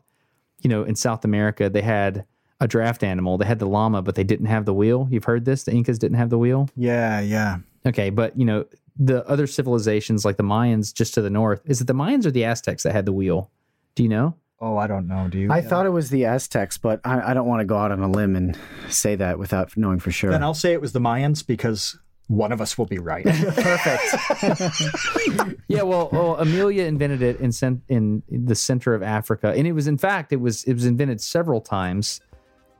you know in South America they had a draft animal. They had the llama, but they didn't have the wheel. You've heard this? The Incas didn't have the wheel. Yeah, yeah. Okay, but you know the other civilizations like the Mayans just to the north. Is it the Mayans or the Aztecs that had the wheel? Do you know? Oh, I don't know. Do you? I thought it was the Aztecs, but I, I don't want to go out on a limb and say that without knowing for sure. Then I'll say it was the Mayans because one of us will be right. *laughs* Perfect. *laughs* yeah, well, well, Amelia invented it in cent- in the center of Africa, and it was in fact it was it was invented several times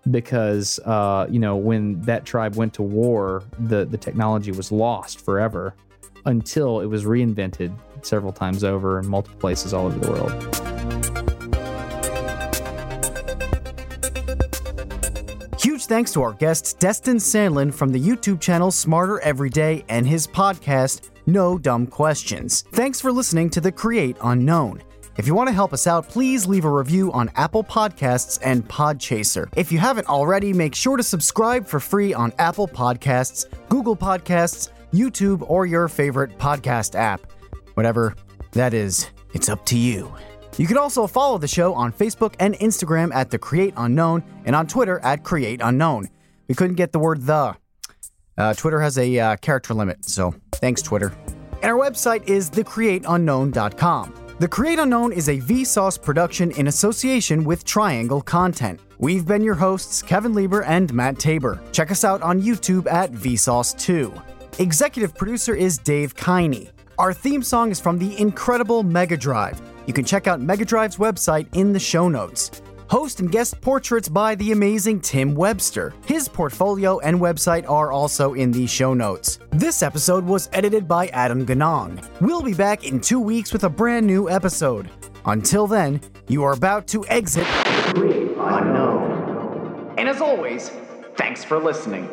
because uh, you know when that tribe went to war, the the technology was lost forever until it was reinvented several times over in multiple places all over the world. Huge thanks to our guest, Destin Sandlin from the YouTube channel Smarter Every Day and his podcast, No Dumb Questions. Thanks for listening to The Create Unknown. If you want to help us out, please leave a review on Apple Podcasts and Podchaser. If you haven't already, make sure to subscribe for free on Apple Podcasts, Google Podcasts, YouTube, or your favorite podcast app. Whatever that is, it's up to you. You can also follow the show on Facebook and Instagram at The Create Unknown and on Twitter at Create Unknown. We couldn't get the word the. Uh, Twitter has a uh, character limit, so thanks, Twitter. And our website is thecreateunknown.com. The Create Unknown is a Vsauce production in association with Triangle Content. We've been your hosts, Kevin Lieber and Matt Tabor. Check us out on YouTube at Vsauce2. Executive producer is Dave Kiney. Our theme song is from the incredible Mega Drive. You can check out Mega Drive's website in the show notes. Host and guest portraits by the amazing Tim Webster. His portfolio and website are also in the show notes. This episode was edited by Adam Ganong. We'll be back in two weeks with a brand new episode. Until then, you are about to exit Unknown. And as always, thanks for listening.